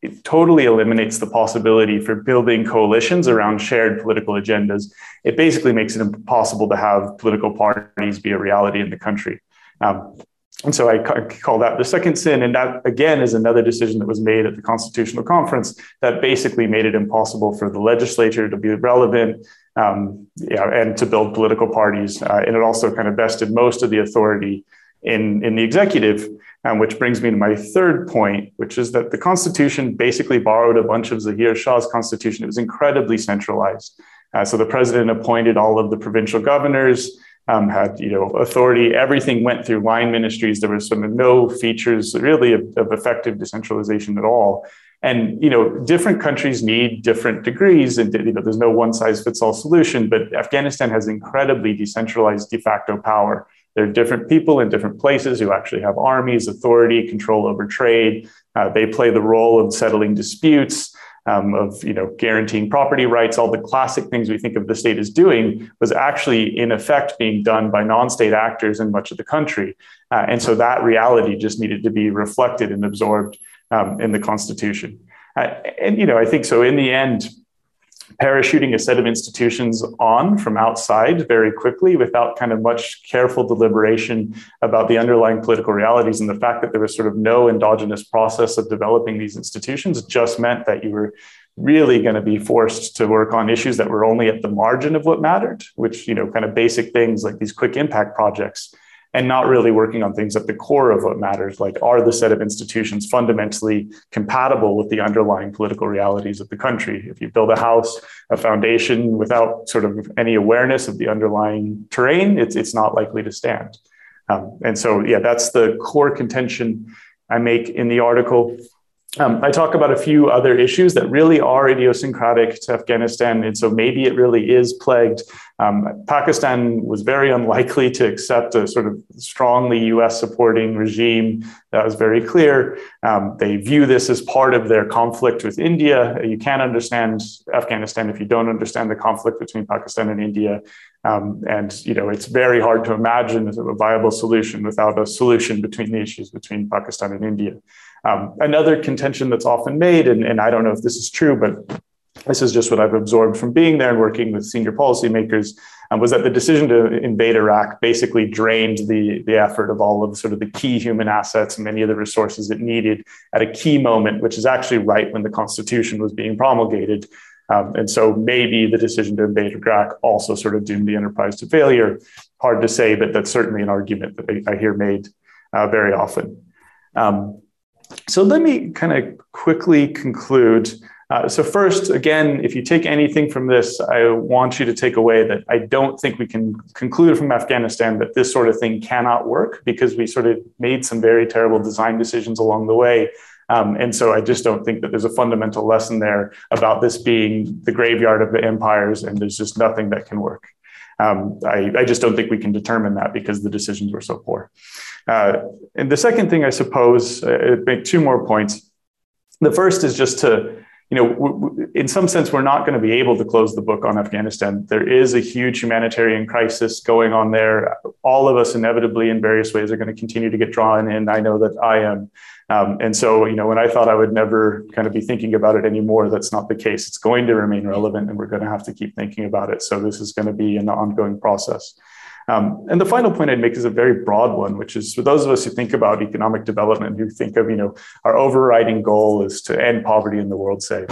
it totally eliminates the possibility for building coalitions around shared political agendas. It basically makes it impossible to have political parties be a reality in the country. Um, and so I call that the second sin. And that, again, is another decision that was made at the Constitutional Conference that basically made it impossible for the legislature to be relevant um, and to build political parties. Uh, and it also kind of vested most of the authority in, in the executive, um, which brings me to my third point, which is that the Constitution basically borrowed a bunch of Zahir Shah's Constitution. It was incredibly centralized. Uh, so the president appointed all of the provincial governors um, had you know authority. Everything went through line ministries. There was of no features really of, of effective decentralization at all. And you know, different countries need different degrees, and you know, there's no one size fits all solution. But Afghanistan has incredibly decentralized de facto power. There are different people in different places who actually have armies, authority, control over trade. Uh, they play the role of settling disputes um, of you know guaranteeing property rights, all the classic things we think of the state as doing, was actually in effect being done by non-state actors in much of the country, uh, and so that reality just needed to be reflected and absorbed um, in the Constitution. Uh, and you know, I think so. In the end, parachuting a set of institutions on from outside very quickly without kind of much careful deliberation about the underlying political realities. And the fact that there was sort of no endogenous process of developing these institutions just meant that you were really going to be forced to work on issues that were only at the margin of what mattered which you know kind of basic things like these quick impact projects and not really working on things at the core of what matters like are the set of institutions fundamentally compatible with the underlying political realities of the country? If you build a house a foundation without sort of any awareness of the underlying terrain it's, it's not likely to stand. Um, and so yeah that's the core contention i make in the article um, I talk about a few other issues that really are idiosyncratic to Afghanistan. And so maybe it really is plagued. Um, Pakistan was very unlikely to accept a sort of strongly US supporting regime. That was very clear. Um, they view this as part of their conflict with India. You can't understand Afghanistan if you don't understand the conflict between Pakistan and India. Um, and you know it's very hard to imagine a viable solution without a solution between the issues between Pakistan and India. Um, another contention that's often made, and, and I don't know if this is true, but this is just what I've absorbed from being there and working with senior policymakers, um, was that the decision to invade Iraq basically drained the, the effort of all of sort of the key human assets and many of the resources it needed at a key moment, which is actually right when the Constitution was being promulgated. Um, and so maybe the decision to invade Iraq also sort of doomed the enterprise to failure. Hard to say, but that's certainly an argument that I, I hear made uh, very often. Um, so let me kind of quickly conclude. Uh, so first, again, if you take anything from this, I want you to take away that I don't think we can conclude from Afghanistan that this sort of thing cannot work because we sort of made some very terrible design decisions along the way. Um, and so I just don't think that there's a fundamental lesson there about this being the graveyard of the empires and there's just nothing that can work. Um, I, I, just don't think we can determine that because the decisions were so poor. Uh, and the second thing, I suppose, uh, make two more points. The first is just to, you know, w- w- in some sense, we're not going to be able to close the book on Afghanistan. There is a huge humanitarian crisis going on there. All of us, inevitably, in various ways, are going to continue to get drawn in. I know that I am. Um, and so, you know, when I thought I would never kind of be thinking about it anymore, that's not the case. It's going to remain relevant, and we're going to have to keep thinking about it. So this is going to be an ongoing process. Um, and the final point I'd make is a very broad one, which is for those of us who think about economic development, who think of, you know, our overriding goal is to end poverty in the world, say.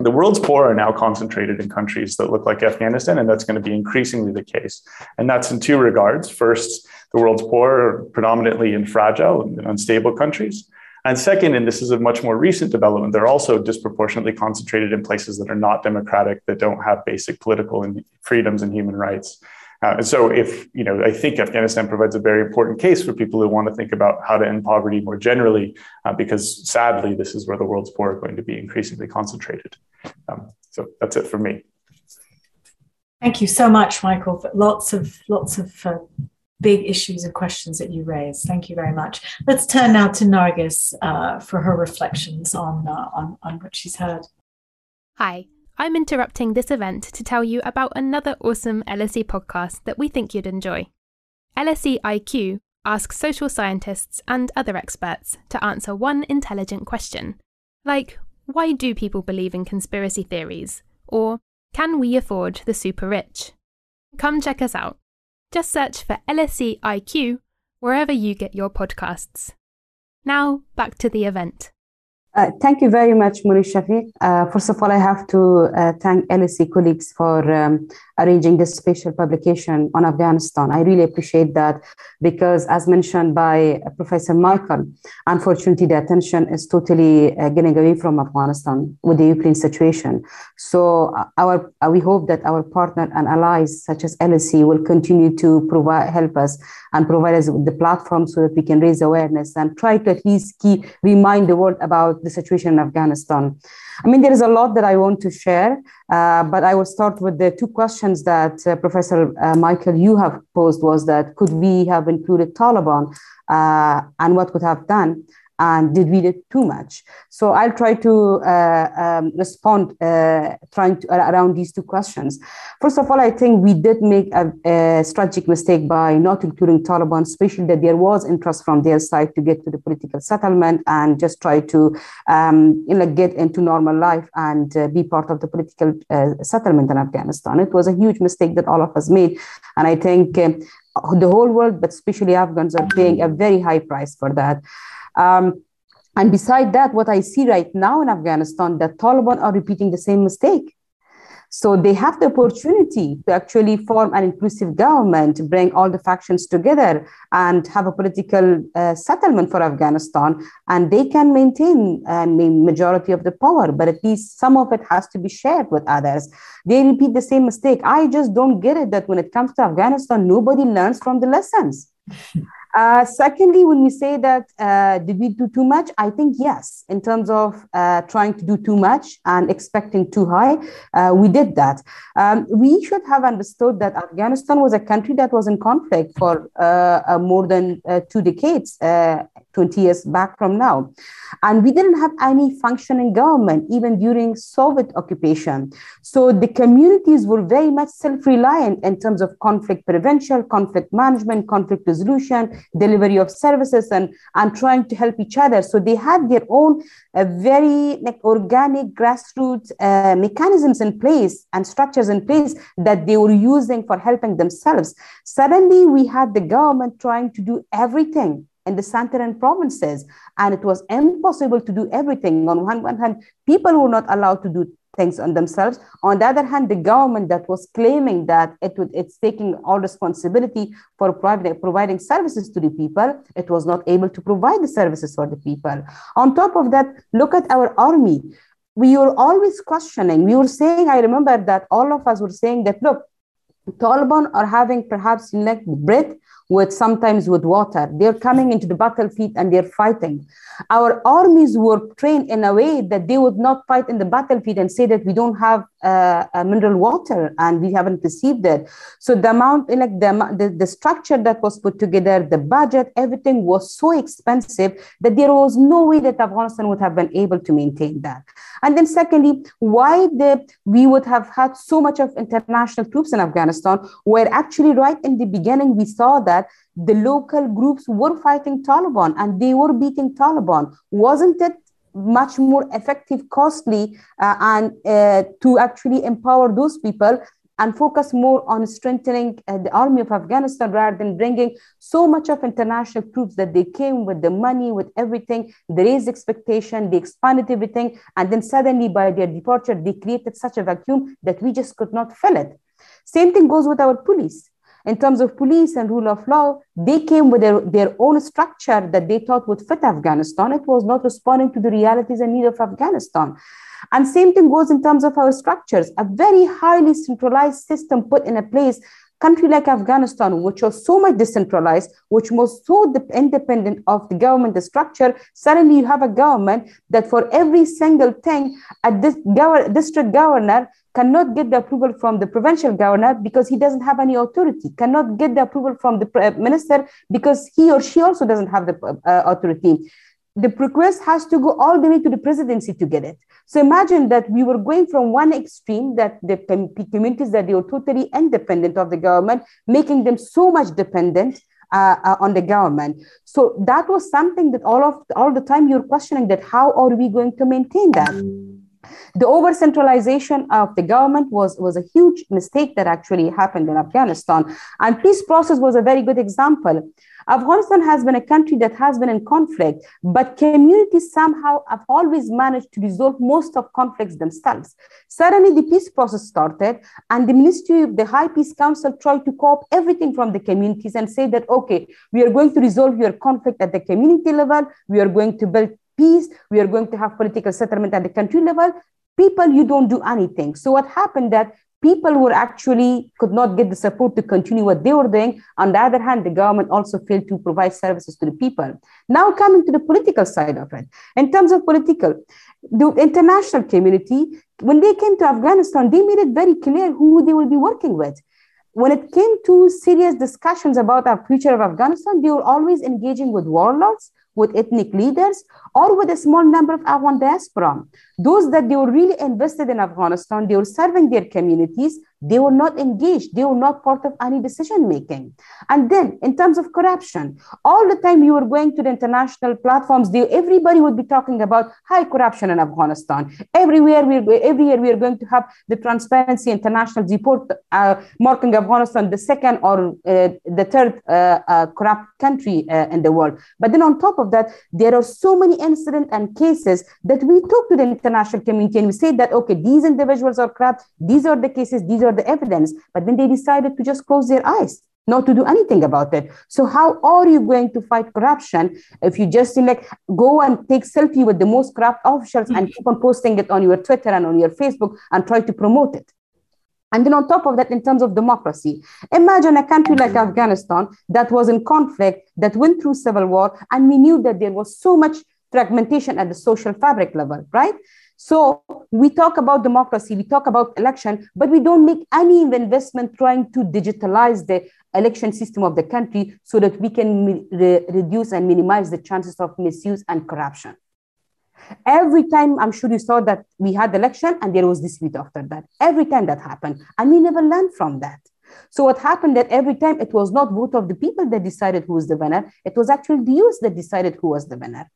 The world's poor are now concentrated in countries that look like Afghanistan, and that's going to be increasingly the case. And that's in two regards. First, the world's poor are predominantly in fragile and unstable countries. And second, and this is a much more recent development, they're also disproportionately concentrated in places that are not democratic, that don't have basic political freedoms and human rights. Uh, and so, if you know, I think Afghanistan provides a very important case for people who want to think about how to end poverty more generally, uh, because sadly, this is where the world's poor are going to be increasingly concentrated. Um, so that's it for me. Thank you so much, Michael. For Lots of lots of uh, big issues and questions that you raised. Thank you very much. Let's turn now to Nargis uh, for her reflections on, uh, on, on what she's heard. Hi, I'm interrupting this event to tell you about another awesome LSE podcast that we think you'd enjoy. LSE IQ asks social scientists and other experts to answer one intelligent question, like why do people believe in conspiracy theories? Or can we afford the super rich? Come check us out. Just search for LSE IQ wherever you get your podcasts. Now, back to the event. Uh, thank you very much, Minouche Shafik. Uh, first of all, I have to uh, thank LSE colleagues for um, arranging this special publication on Afghanistan. I really appreciate that because, as mentioned by Professor Michael, unfortunately, the attention is totally uh, getting away from Afghanistan with the Ukraine situation. So, uh, our uh, we hope that our partner and allies, such as LSE, will continue to provide help us and provide us with the platform so that we can raise awareness and try to at least keep, remind the world about the situation in Afghanistan. I mean, there is a lot that I want to share, uh, but I will start with the two questions that uh, Professor uh, Michael you have posed was that could we have included Taliban uh, and what could have done? And did we do too much? So I'll try to uh, um, respond uh, trying to, uh, around these two questions. First of all, I think we did make a, a, strategic mistake by not including Taliban, especially that there was interest from their side to get to the political settlement and just try to um, you know, get into normal life and uh, be part of the political uh, settlement in Afghanistan. It was a huge mistake that all of us made, and I think. Um, the whole world, but especially Afghans, are paying a very high price for that. Um, and beside that, what I see right now in Afghanistan, the Taliban are repeating the same mistake. So they have the opportunity to actually form an inclusive government, bring all the factions together, and have a political uh, settlement for Afghanistan. And they can maintain uh, the majority of the power, but at least some of it has to be shared with others. They repeat the same mistake. I just don't get it that when it comes to Afghanistan, nobody learns from the lessons. Uh, secondly, when we say that uh, did we do too much, I think yes, in terms of uh, trying to do too much and expecting too high, uh, we did that. Um, we should have understood that Afghanistan was a country that was in conflict for uh, more than two decades, 20 years back from now. And we didn't have any functioning government, even during Soviet occupation. So the communities were very much self reliant in terms of conflict prevention, conflict management, conflict resolution delivery of services and, and trying to help each other. So they had their own uh, very like organic grassroots uh, mechanisms in place and structures in place that they were using for helping themselves. Suddenly we had the government trying to do everything in the center and provinces. And it was impossible to do everything. On one hand, people were not allowed to do things on themselves. On the other hand, the government that was claiming that it would, it's taking all responsibility for providing, services to the people, it was not able to provide the services for the people. On top of that, look at our army. We were always questioning. We were saying, I remember that all of us were saying that, look, Taliban are having perhaps like bread with sometimes with water. They're coming into the battlefield and they're fighting. Our armies were trained in a way that they would not fight in the battlefield and say that we don't have uh, mineral water and we haven't received it. So the amount, like the, the, the structure that was put together, the budget, everything was so expensive that there was no way that Afghanistan would have been able to maintain that. And then secondly, why the, we would have had so much of international troops in Afghanistan, where actually right in the beginning we saw that the local groups were fighting Taliban and they were beating Taliban. Wasn't it much more effective, costly, uh, and uh, to actually empower those people and focus more on strengthening uh, the army of Afghanistan rather than bringing so much of international troops that they came with the money, with everything. There is expectation, they expanded everything, and then suddenly by their departure, they created such a vacuum that we just could not fill it. Same thing goes with our police in terms of police and rule of law, they came with their, their own structure that they thought would fit Afghanistan. It was not responding to the realities and needs of Afghanistan. And same thing goes in terms of our structures. A very highly centralized system put in a place country like Afghanistan, which was so much decentralized, which was so independent of the government structure, suddenly you have a government that for every single thing, a district governor cannot get the approval from the provincial governor because he doesn't have any authority, cannot get the approval from the minister because he or she also doesn't have the uh, authority the request has to go all the way to the presidency to get it. So imagine that we were going from one extreme that the communities that they were totally independent of the government, making them so much dependent uh, uh, on the government. So that was something that all of all the time you're questioning that how are we going to maintain that? The over centralization of the government was, was a huge mistake that actually happened in Afghanistan. And peace process was a very good example. Afghanistan has been a country that has been in conflict, but communities somehow have always managed to resolve most of conflicts themselves. Suddenly, the peace process started, and the Ministry of the High Peace Council tried to cop everything from the communities and say that, okay, we are going to resolve your conflict at the community level, we are going to build peace, we are going to have political settlement at the country level. People, you don't do anything. So, what happened that people were actually could not get the support to continue what they were doing. On the other hand, the government also failed to provide services to the people. Now, coming to the political side of it, in terms of political, the international community, when they came to Afghanistan, they made it very clear who they will be working with. When it came to serious discussions about our future of Afghanistan, they were always engaging with warlords, with ethnic leaders, or with a small number of Afghan diaspora. Those that they were really invested in Afghanistan, they were serving their communities, they were not engaged, they were not part of any decision making. And then, in terms of corruption, all the time you were going to the international platforms, they, everybody would be talking about high corruption in Afghanistan. Everywhere, we every year, we are going to have the Transparency International report uh, marking Afghanistan the second or uh, the third uh, uh corrupt country uh, in the world. But then, on top of that, there are so many incidents and cases that we took to the international community and we said that, okay, these individuals are corrupt, these are the cases, these are the evidence. But then they decided to just close their eyes not to do anything about it. So how are you going to fight corruption if you just like go and take selfie with the most corrupt officials and keep on posting it on your Twitter and on your Facebook and try to promote it? And then on top of that, in terms of democracy, imagine a country like Afghanistan that was in conflict, that went through civil war, and we knew that there was so much fragmentation at the social fabric level, right? So we talk about democracy, we talk about election, but we don't make any investment trying to digitalize the election system of the country so that we can re- reduce and minimize the chances of misuse and corruption. Every time, I'm sure you saw that we had election and there was dispute after that. Every time that happened, and we never learned from that. So what happened that every time it was not vote of the people that decided who was the winner, it was actually the youth that decided who was the winner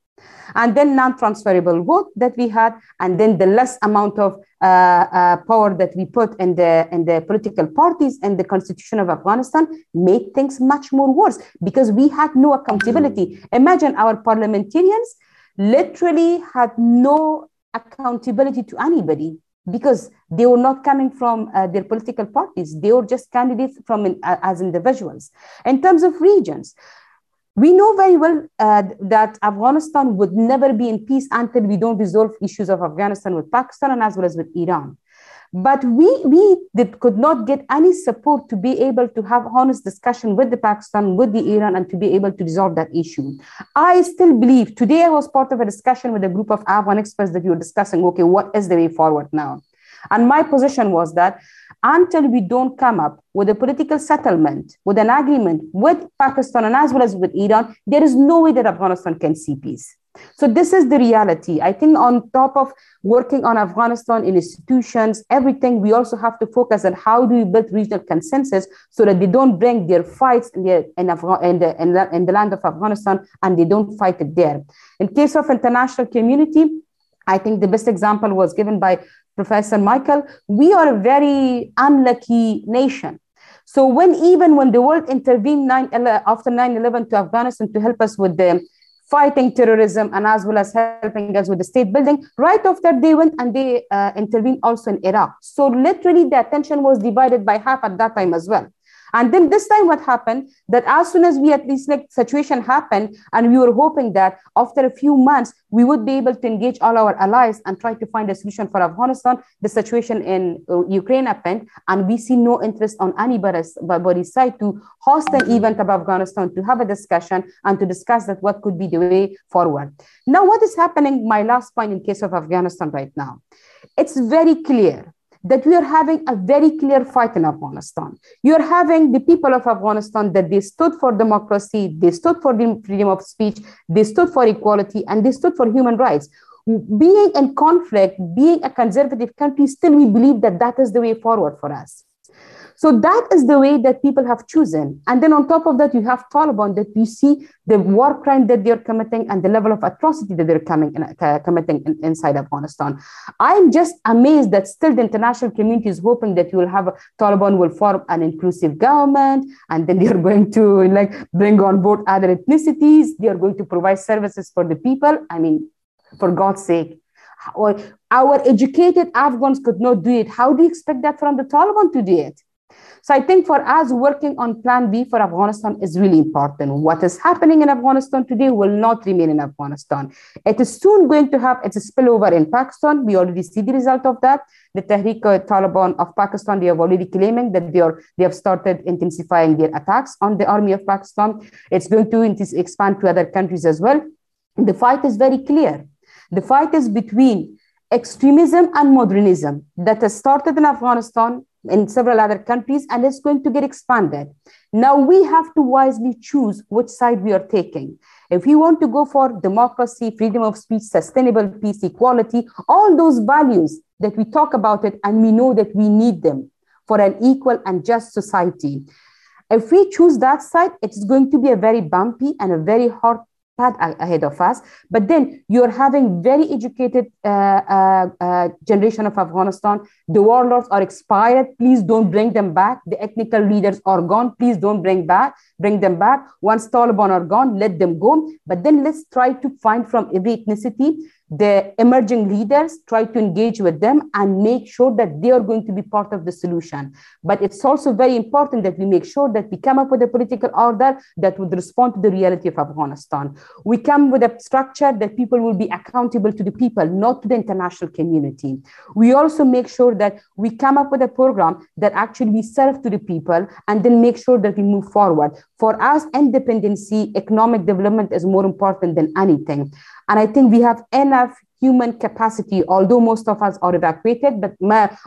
and then non-transferable vote that we had, and then the less amount of uh, uh, power that we put in the in the political parties and the constitution of Afghanistan made things much more worse because we had no accountability. Imagine our parliamentarians literally had no accountability to anybody because they were not coming from uh, their political parties they were just candidates from uh, as individuals in terms of regions we know very well uh, that Afghanistan would never be in peace until we don't resolve issues of Afghanistan with Pakistan and as well as with Iran. But we, we did, could not get any support to be able to have honest discussion with the Pakistan, with the Iran, and to be able to resolve that issue. I still believe today I was part of a discussion with a group of Afghan experts that you were discussing, okay, what is the way forward now? And my position was that until we don't come up with a political settlement, with an agreement with Pakistan and as well as with Iran, there is no way that Afghanistan can see peace. So this is the reality. I think on top of working on Afghanistan in institutions, everything, we also have to focus on how do we build regional consensus so that they don't bring their fights in in, Afga- in, the, in, the, in the land of Afghanistan and they don't fight it there. In case of international community, I think the best example was given by Professor Michael, we are a very unlucky nation. So when even when the world intervened nine, after 9-11 to Afghanistan to help us with the fighting terrorism and as well as helping us with the state building, right after they went and they uh, intervened also in Iraq. So literally the attention was divided by half at that time as well. And then this time, what happened that as soon as we at least like situation happened, and we were hoping that after a few months we would be able to engage all our allies and try to find a solution for Afghanistan. The situation in uh, Ukraine happened, and we see no interest on anybody's, anybody's side to host an event of Afghanistan to have a discussion and to discuss that what could be the way forward. Now, what is happening? My last point in case of Afghanistan right now, it's very clear that we are having a very clear fight in Afghanistan. You're having the people of Afghanistan that they stood for democracy, they stood for the freedom of speech, they stood for equality, and they stood for human rights. Being in conflict, being a conservative country, still we believe that that is the way forward for us. So that is the way that people have chosen. And then on top of that, you have Taliban that you see the war crime that they're committing and the level of atrocity that they're coming, uh, committing in, inside Afghanistan. I'm just amazed that still the international community is hoping that you will have Taliban will form an inclusive government and then they're going to like bring on board other ethnicities. They are going to provide services for the people. I mean, for God's sake, our educated Afghans could not do it. How do you expect that from the Taliban to do it? So I think for us, working on Plan B for Afghanistan is really important. What is happening in Afghanistan today will not remain in Afghanistan. It is soon going to have its spillover in Pakistan. We already see the result of that. The Tehrik uh, Taliban of Pakistan, they have already claiming that they are they have started intensifying their attacks on the army of Pakistan. It's going to expand to other countries as well. The fight is very clear. The fight is between extremism and modernism that has started in Afghanistan in several other countries and it's going to get expanded. Now we have to wisely choose which side we are taking. If we want to go for democracy, freedom of speech, sustainable peace, equality, all those values that we talk about it and we know that we need them for an equal and just society. If we choose that side, it's going to be a very bumpy and a very hard path ahead of us. But then you're having very educated uh, uh, uh, generation of Afghanistan. The warlords are expired. Please don't bring them back. The ethnical leaders are gone. Please don't bring back bring them back. Once Taliban are gone, let them go. But then let's try to find from every ethnicity the emerging leaders try to engage with them and make sure that they are going to be part of the solution. But it's also very important that we make sure that we come up with a political order that would respond to the reality of Afghanistan. We come with a structure that people will be accountable to the people, not to the international community. We also make sure that we come up with a program that actually we serve to the people and then make sure that we move forward. For us, independency, economic development is more important than anything. And I think we have enough human capacity, although most of us are evacuated, but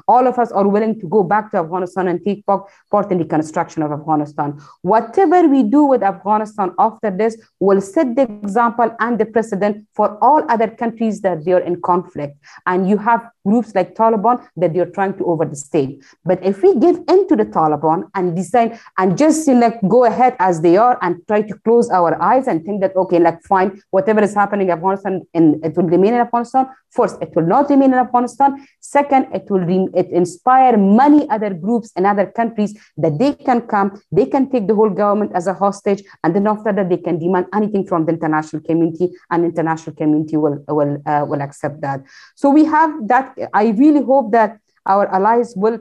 all of us are willing to go back to Afghanistan and take part in the construction of Afghanistan. Whatever we do with Afghanistan after this will set the example and the precedent for all other countries that they are in conflict. And you have groups like Taliban that they're trying to over the state. But if we give in to the Taliban and decide and just like go ahead as they are and try to close our eyes and think that okay, like fine, whatever is happening in Afghanistan, and it will remain in Afghanistan Afghanistan. First, it will not remain in Afghanistan. Second, it will re- it inspire many other groups in other countries that they can come, they can take the whole government as a hostage, and then after that they can demand anything from the international community, and international community will will uh, will accept that. So we have that. I really hope that our allies will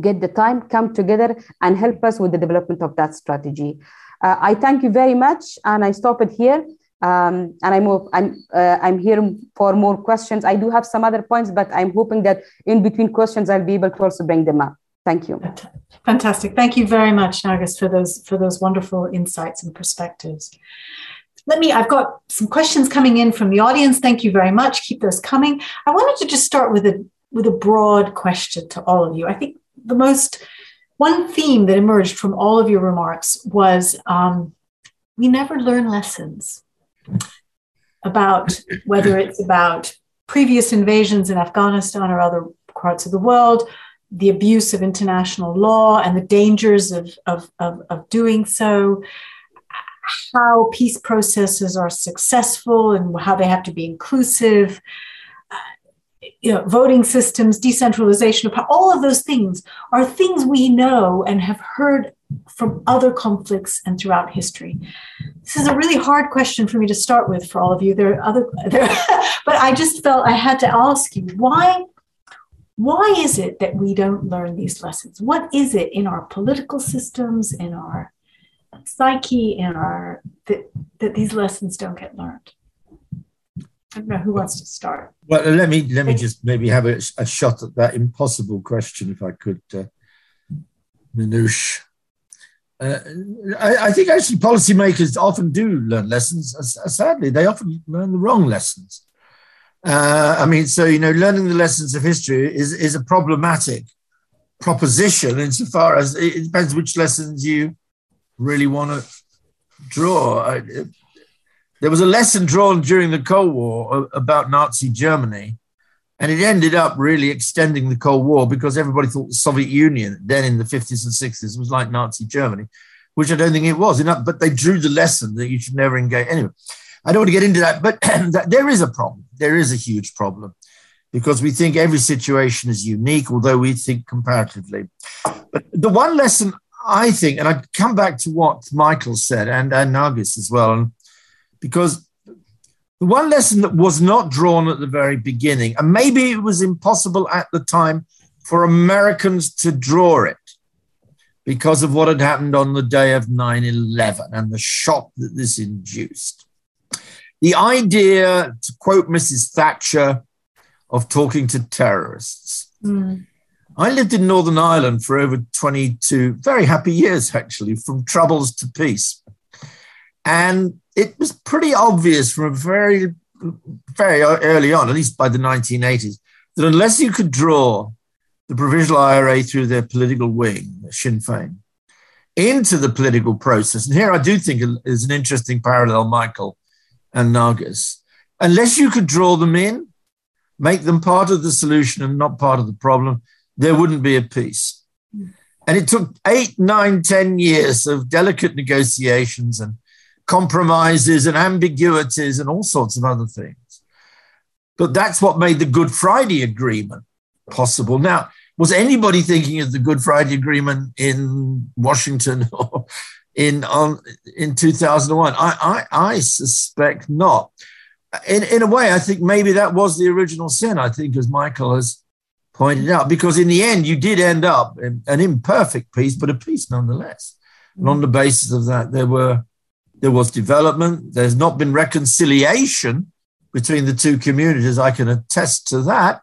get the time, come together, and help us with the development of that strategy. Uh, I thank you very much, and I stop it here. Um, and I'm I'm uh, I'm here for more questions. I do have some other points, but I'm hoping that in between questions I'll be able to also bring them up. Thank you. Fantastic. Thank you very much, Nargis, for those for those wonderful insights and perspectives. Let me. I've got some questions coming in from the audience. Thank you very much. Keep those coming. I wanted to just start with a with a broad question to all of you. I think the most one theme that emerged from all of your remarks was um, we never learn lessons about whether it's about previous invasions in Afghanistan or other parts of the world, the abuse of international law and the dangers of, of, of, of doing so, how peace processes are successful and how they have to be inclusive, uh, you know, voting systems, decentralization of power, all of those things are things we know and have heard from other conflicts and throughout history. This is a really hard question for me to start with for all of you. There are other, there, but I just felt I had to ask you why, why is it that we don't learn these lessons? What is it in our political systems, in our psyche, in our that, that these lessons don't get learned? I don't know who wants to start. Well, let me let me just maybe have a, a shot at that impossible question, if I could, uh, Minouche. Uh, I, I, think actually policymakers often do learn lessons. Sadly, they often learn the wrong lessons. Uh, I mean, so you know, learning the lessons of history is is a problematic proposition insofar as it depends which lessons you really want to draw. I, it, there was a lesson drawn during the Cold War about Nazi Germany, and it ended up really extending the Cold War because everybody thought the Soviet Union, then in the 50s and 60s, was like Nazi Germany, which I don't think it was. But they drew the lesson that you should never engage. Anyway, I don't want to get into that, but there is a problem. There is a huge problem because we think every situation is unique, although we think comparatively. But the one lesson I think, and I come back to what Michael said and, and Nargis as well, because one lesson that was not drawn at the very beginning, and maybe it was impossible at the time for Americans to draw it because of what had happened on the day of 9 11 and the shock that this induced. The idea, to quote Mrs. Thatcher, of talking to terrorists. Mm. I lived in Northern Ireland for over 22 very happy years, actually, from troubles to peace. And it was pretty obvious from very, very early on, at least by the 1980s, that unless you could draw the Provisional IRA through their political wing, Sinn Féin, into the political process, and here I do think is an interesting parallel, Michael and Nargis, unless you could draw them in, make them part of the solution and not part of the problem, there wouldn't be a peace. And it took eight, nine, ten years of delicate negotiations and compromises and ambiguities and all sorts of other things. But that's what made the Good Friday Agreement possible. Now, was anybody thinking of the Good Friday Agreement in Washington or in on in 2001? I, I, I suspect not. In, in a way, I think maybe that was the original sin, I think, as Michael has pointed out, because in the end, you did end up an imperfect peace, but a peace nonetheless. And on the basis of that, there were there was development. There's not been reconciliation between the two communities. I can attest to that.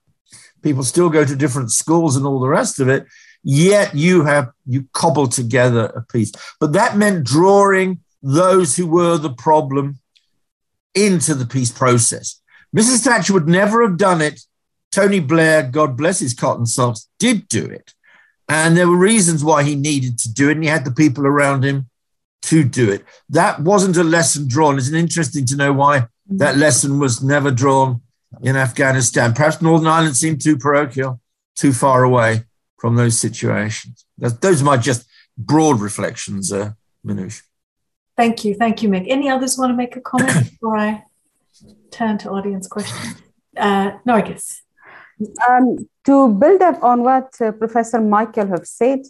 People still go to different schools and all the rest of it. Yet you have you cobbled together a piece. But that meant drawing those who were the problem into the peace process. Mrs. Thatcher would never have done it. Tony Blair, God bless his cotton socks, did do it. And there were reasons why he needed to do it. And he had the people around him to do it. That wasn't a lesson drawn. It's interesting to know why that lesson was never drawn in Afghanistan. Perhaps Northern Ireland seemed too parochial, too far away from those situations. Those are my just broad reflections, uh, Minouche. Thank you. Thank you, Mick. Any others want to make a comment before I turn to audience questions? Uh, Nargis. Um, to build up on what uh, Professor Michael have said,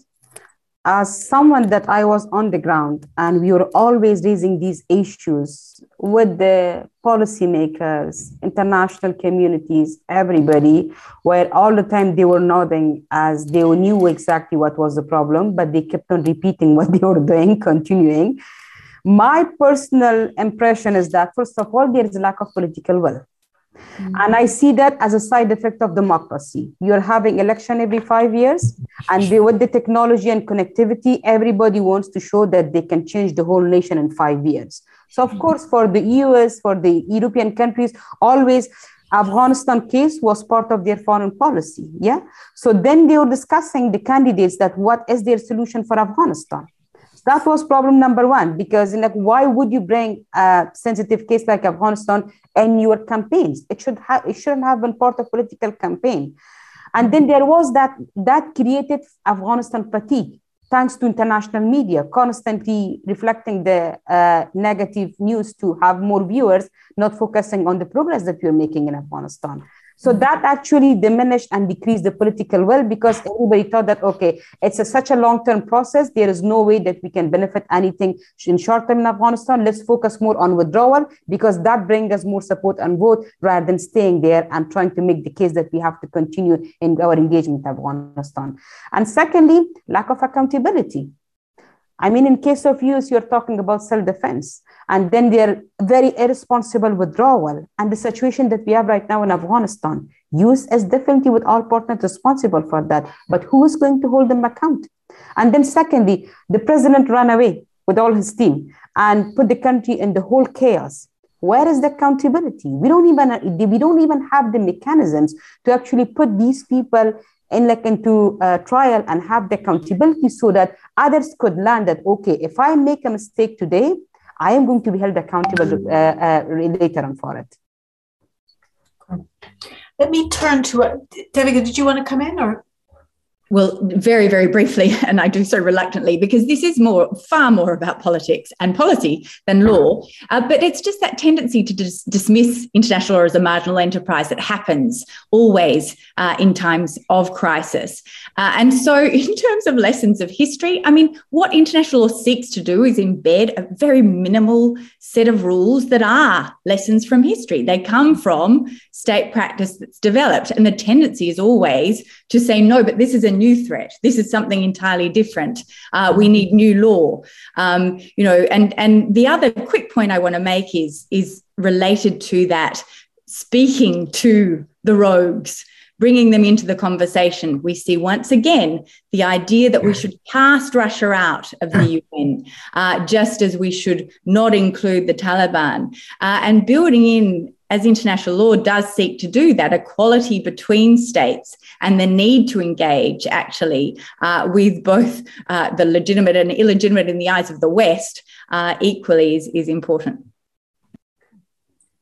as someone that I was on the ground, and we were always raising these issues with the policymakers, international communities, everybody, where all the time they were nodding as they knew exactly what was the problem, but they kept on repeating what they were doing, continuing. My personal impression is that, first of all, there is a lack of political will. Mm-hmm. And I see that as a side effect of democracy. You're having election every five years, and with the technology and connectivity, everybody wants to show that they can change the whole nation in five years. So, of mm-hmm. course, for the US, for the European countries, always Afghanistan case was part of their foreign policy. Yeah. So then they were discussing the candidates that what is their solution for Afghanistan that was problem number one because like why would you bring a sensitive case like afghanistan in your campaigns? It should have it shouldn't have been part of political campaign. And then there was that that created afghanistan fatigue thanks to international media constantly reflecting the uh, negative news to have more viewers not focusing on the progress that you're making in afghanistan So that actually diminished and decreased the political will because everybody thought that, okay, it's a, such a long term process. There is no way that we can benefit anything in short term in Afghanistan. Let's focus more on withdrawal because that brings us more support and vote rather than staying there and trying to make the case that we have to continue in our engagement in Afghanistan. And secondly, lack of accountability. I mean, in case of US, you're talking about self-defense, and then their very irresponsible withdrawal, and the situation that we have right now in Afghanistan. US is definitely with all partners responsible for that, but who is going to hold them account? And then secondly, the president ran away with all his team and put the country in the whole chaos. Where is the accountability? We don't even we don't even have the mechanisms to actually put these people in like into a trial and have the accountability so that others could learn that okay if i make a mistake today i am going to be held accountable uh, uh, later on for it. Let me turn to uh, Devika, did you want to come in or well, very, very briefly, and I do so reluctantly because this is more, far more about politics and policy than law. Uh, but it's just that tendency to dis- dismiss international law as a marginal enterprise that happens always uh, in times of crisis. Uh, and so, in terms of lessons of history, I mean, what international law seeks to do is embed a very minimal set of rules that are lessons from history. They come from state practice that's developed. And the tendency is always to say, no, but this is a new threat. This is something entirely different. Uh, we need new law. Um, you know, and and the other quick point I want to make is is related to that speaking to the rogues bringing them into the conversation. We see once again the idea that we should cast Russia out of the UN, uh, just as we should not include the Taliban, uh, and building in as international law does seek to do that equality between states and the need to engage actually uh, with both uh, the legitimate and illegitimate in the eyes of the West uh, equally is, is important.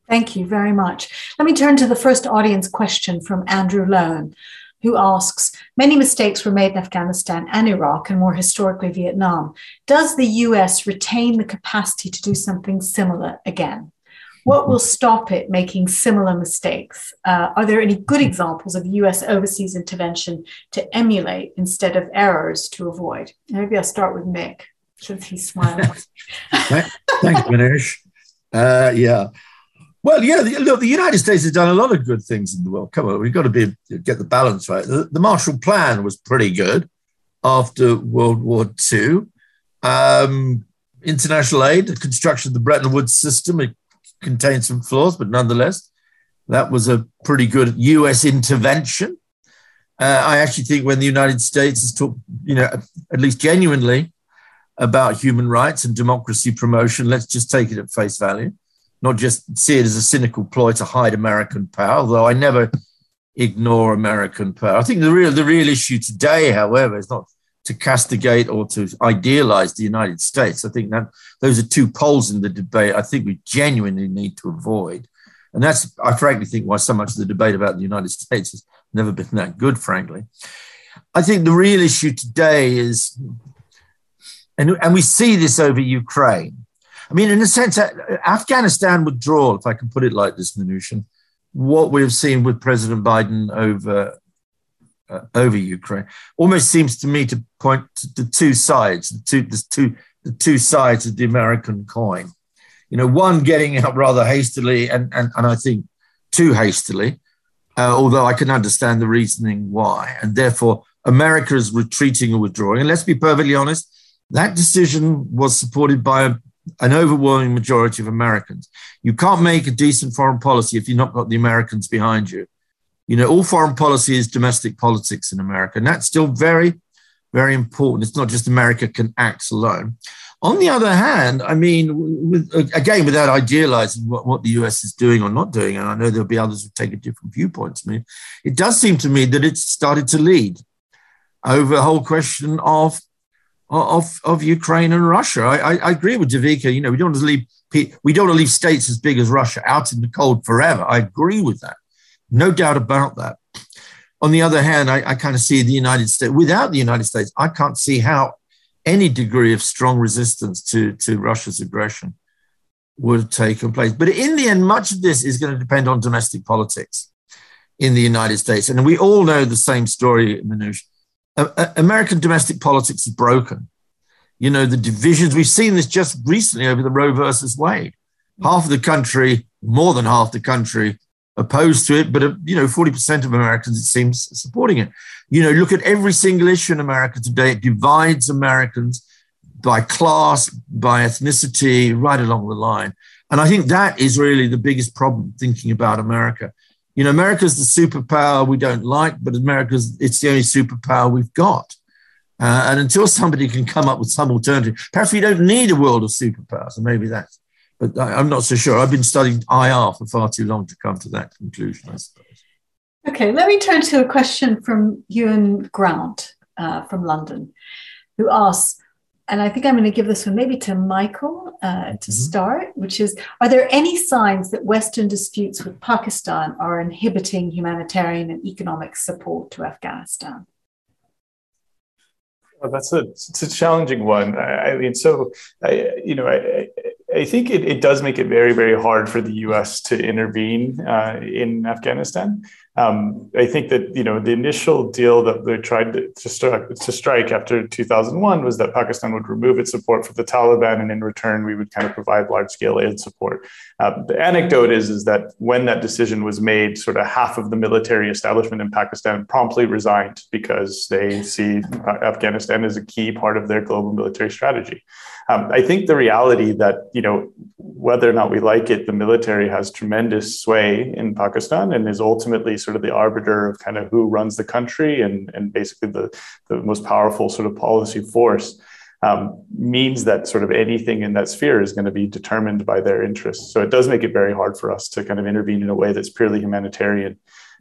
Thank you very much. Let me turn to the first audience question from Andrew Lone, who asks Many mistakes were made in Afghanistan and Iraq, and more historically, Vietnam. Does the US retain the capacity to do something similar again? What will stop it making similar mistakes? Uh, are there any good examples of US overseas intervention to emulate instead of errors to avoid? Maybe I'll start with Mick. since he smile? Thanks, Minouche. Uh, yeah. Well, yeah, the, look, the United States has done a lot of good things in the world. Come on, we've got to be get the balance right. The, the Marshall Plan was pretty good after World War II. Um, international aid, the construction of the Bretton Woods system, it contained some flaws, but nonetheless, that was a pretty good US intervention. Uh, I actually think when the United States has talked, you know, at least genuinely about human rights and democracy promotion, let's just take it at face value, not just see it as a cynical ploy to hide American power, although I never ignore American power. I think the real the real issue today, however, is not to castigate or to idealize the United States. I think that those are two poles in the debate I think we genuinely need to avoid. And that's, I frankly think, why so much of the debate about the United States has never been that good, frankly. I think the real issue today is, and, and we see this over Ukraine. I mean, in a sense, Afghanistan withdrawal, if I can put it like this, Manushan, what we've seen with President Biden over uh, over Ukraine almost seems to me to point to the two sides, the two, the two, the two sides of the American coin. You know, one getting out rather hastily, and and, and I think too hastily, uh, although I can understand the reasoning why, and therefore America is retreating and withdrawing. And let's be perfectly honest, that decision was supported by a, an overwhelming majority of Americans. You can't make a decent foreign policy if you've not got the Americans behind you. You know, all foreign policy is domestic politics in America, and that's still very, very important. It's not just America can act alone. On the other hand, I mean, with, again, without idealizing what, what the US is doing or not doing, and I know there'll be others who take a different viewpoint to me, it does seem to me that it's started to lead over the whole question of of, of Ukraine and Russia. I, I, I, agree with Devika. You know, we don't want to leave we don't want to leave states as big as Russia out in the cold forever. I agree with that. No doubt about that. On the other hand, I, I kind of see the United States, without the United States, I can't see how any degree of strong resistance to, to Russia's aggression would have taken place. But in the end, much of this is going to depend on domestic politics. in the United States. And we all know the same story, Minouche. American domestic politics is broken. You know, the divisions, we've seen this just recently over the Roe versus Wade. Half of the country, more than half the country, opposed to it, but, uh, you know, 40% of Americans, it seems, supporting it. You know, look at every single issue in America today. It divides Americans by class, by ethnicity, right along the line. And I think that is really the biggest problem thinking about America. You know, America's the superpower we don't like, but America's it's the only superpower we've got. Uh, and until somebody can come up with some alternative, perhaps we don't need a world of superpowers, and maybe that's. But I, am not so sure. I've been studying IR for far too long to come to that conclusion, I suppose. Okay, let me turn to a question from Ewan Grant uh, from London, who asks and I think I'm going to give this one maybe to Michael uh, to mm-hmm. start, which is Are there any signs that Western disputes with Pakistan are inhibiting humanitarian and economic support to Afghanistan? Well, that's a it's a challenging one. I, I mean, so I, you know, I, I think it, it does make it very, very hard for the U.S. to intervene uh, in Afghanistan. Um, I think that you know the initial deal that they tried to, to, stri- to, strike after 2001 was that Pakistan would remove its support for the Taliban, and in return we would kind of provide large-scale aid support. Uh, the anecdote is is that when that decision was made, sort of half of the military establishment in Pakistan promptly resigned because they see Afghanistan as a key part of their global military strategy. Um, I think the reality that, you know, whether or not we like it, the military has tremendous sway in Pakistan and is ultimately sort of the arbiter of kind of who runs the country and, and basically the, the most powerful sort of policy force. Um, means that sort of anything in that sphere is going to be determined by their interests. So it does make it very hard for us to kind of intervene in a way that's purely humanitarian,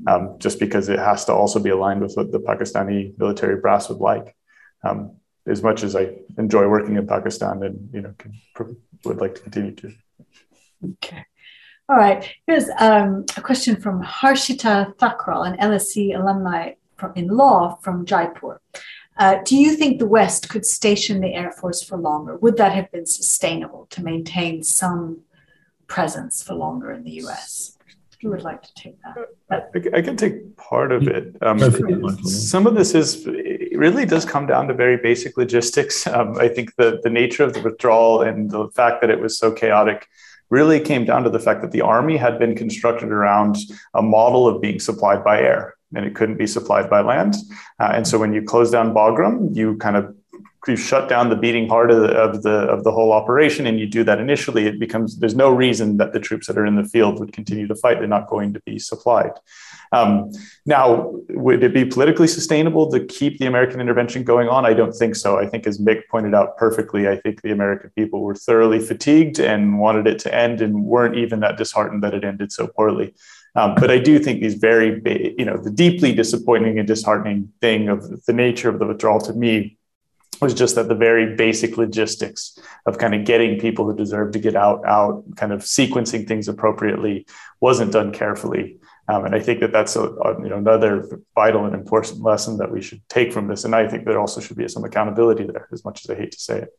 um, just because it has to also be aligned with what the Pakistani military brass would like. Um, as much as I enjoy working in Pakistan and you know can, would like to continue to. Okay. All right. Here's um, a question from Harshita Thakral, an LSE alumni from, in law from Jaipur. Uh, do you think the West could station the Air Force for longer? Would that have been sustainable to maintain some presence for longer in the US? you would like to take that. I, I can take part of it. Um, some of this is it really does come down to very basic logistics. Um, I think the the nature of the withdrawal and the fact that it was so chaotic really came down to the fact that the army had been constructed around a model of being supplied by air and it couldn't be supplied by land. Uh, and so when you close down Bagram, you kind of you shut down the beating heart of the, of the of the whole operation and you do that initially it becomes there's no reason that the troops that are in the field would continue to fight they're not going to be supplied um, now would it be politically sustainable to keep the american intervention going on? I don't think so. I think as mick pointed out perfectly i think the american people were thoroughly fatigued and wanted it to end and weren't even that disheartened that it ended so poorly. Um, but I do think these very, you know, the deeply disappointing and disheartening thing of the nature of the withdrawal to me was just that the very basic logistics of kind of getting people who deserve to get out out kind of sequencing things appropriately wasn't done carefully um, and i think that that's a, a, you know another vital and important lesson that we should take from this and i think there also should be some accountability there as much as i hate to say it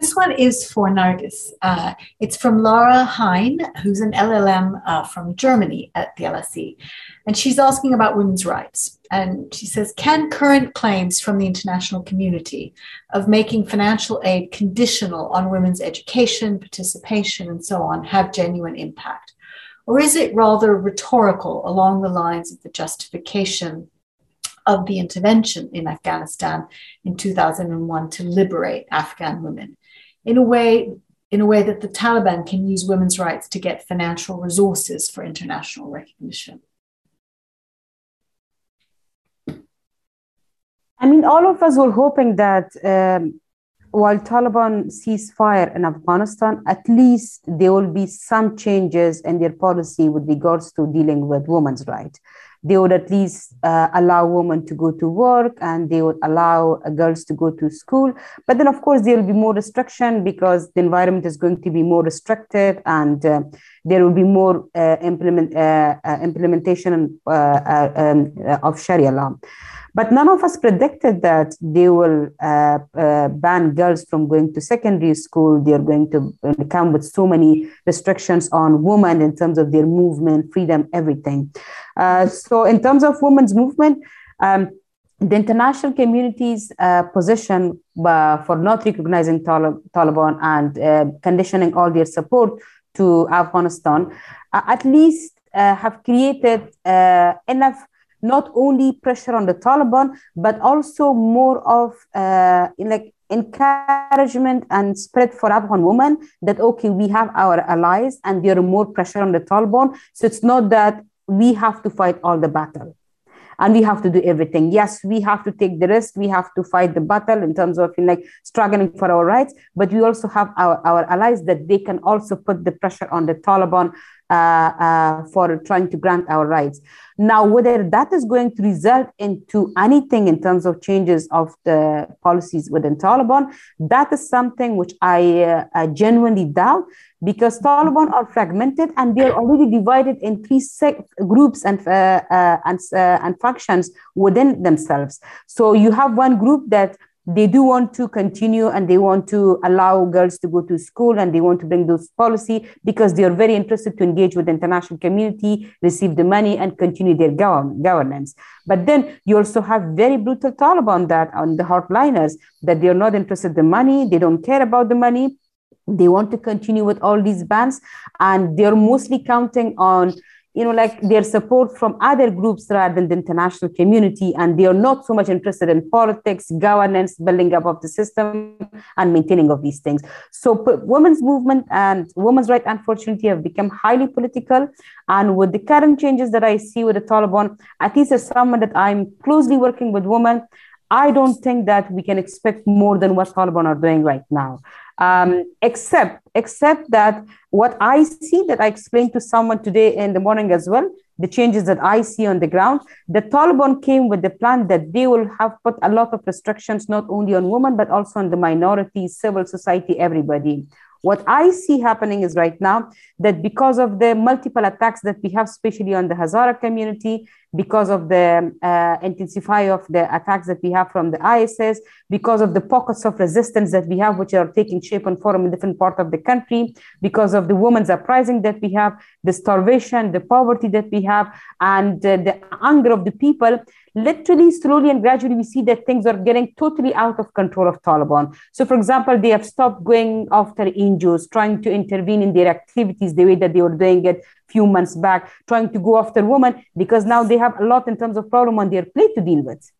this one is for Nargis. Uh, it's from Laura Hein, who's an LLM uh, from Germany at the LSE. And she's asking about women's rights. And she says Can current claims from the international community of making financial aid conditional on women's education, participation, and so on have genuine impact? Or is it rather rhetorical along the lines of the justification of the intervention in Afghanistan in 2001 to liberate Afghan women? in a way in a way that the Taliban can use women's rights to get financial resources for international recognition. I mean, all of us were hoping that um, while Taliban ceasefire in Afghanistan, at least there will be some changes in their policy with regards to dealing with women's rights they would at least uh, allow women to go to work and they would allow uh, girls to go to school. But then, of course, there will be more restriction because the environment is going to be more restricted and uh, there will be more uh, implement, uh, uh, implementation um, of Sharia law. But none of us predicted that they will uh, uh, ban girls from going to secondary school. They're going to come with so many restrictions on women in terms of their movement, freedom, everything. Uh, so, in terms of women's movement, um, the international community's uh, position uh, for not recognizing Taliban and uh, conditioning all their support to Afghanistan uh, at least uh, have created uh, enough not only pressure on the Taliban, but also more of like encouragement and spread for Afghan women that okay, we have our allies and there are more pressure on the Taliban. So it's not that we have to fight all the battle and we have to do everything. Yes, we have to take the risk. We have to fight the battle in terms of like struggling for our rights, but we also have our, our allies that they can also put the pressure on the Taliban uh, uh, for trying to grant our rights. Now, whether that is going to result into anything in terms of changes of the policies within Taliban, that is something which I, uh, I genuinely doubt because Taliban are fragmented and they are already divided in three groups and uh, uh, and, uh, and factions within themselves. So you have one group that they do want to continue and they want to allow girls to go to school and they want to bring those policy because they are very interested to engage with the international community receive the money and continue their gov- governance. But then you also have very brutal taliban that on the hardliners that they are not interested in the money they don't care about the money. They want to continue with all these bans and they're mostly counting on you know like their support from other groups rather than the international community and they are not so much interested in politics governance building up of the system and maintaining of these things. So women's movement and women's rights unfortunately have become highly political and with the current changes that i see with the taliban at least as someone that i'm closely working with women I don't think that we can expect more than what Taliban are doing right now um, except except that what I see that I explained to someone today in the morning as well, the changes that I see on the ground, the Taliban came with the plan that they will have put a lot of restrictions not only on women but also on the minorities, civil society, everybody. What I see happening is right now that because of the multiple attacks that we have, especially on the Hazara community, because of the uh, intensify of the attacks that we have from the ISIS, because of the pockets of resistance that we have, which are taking shape and form in different parts of the country, because of the women's uprising that we have, the starvation, the poverty that we have, and uh, the anger of the people, literally slowly and gradually we see that things are getting totally out of control of Taliban. So, for example, they have stopped going after NGOs, trying to intervene in their activities the way that they were doing it few months back, trying to go after women because now they have a lot in terms of problem on their plate to deal with.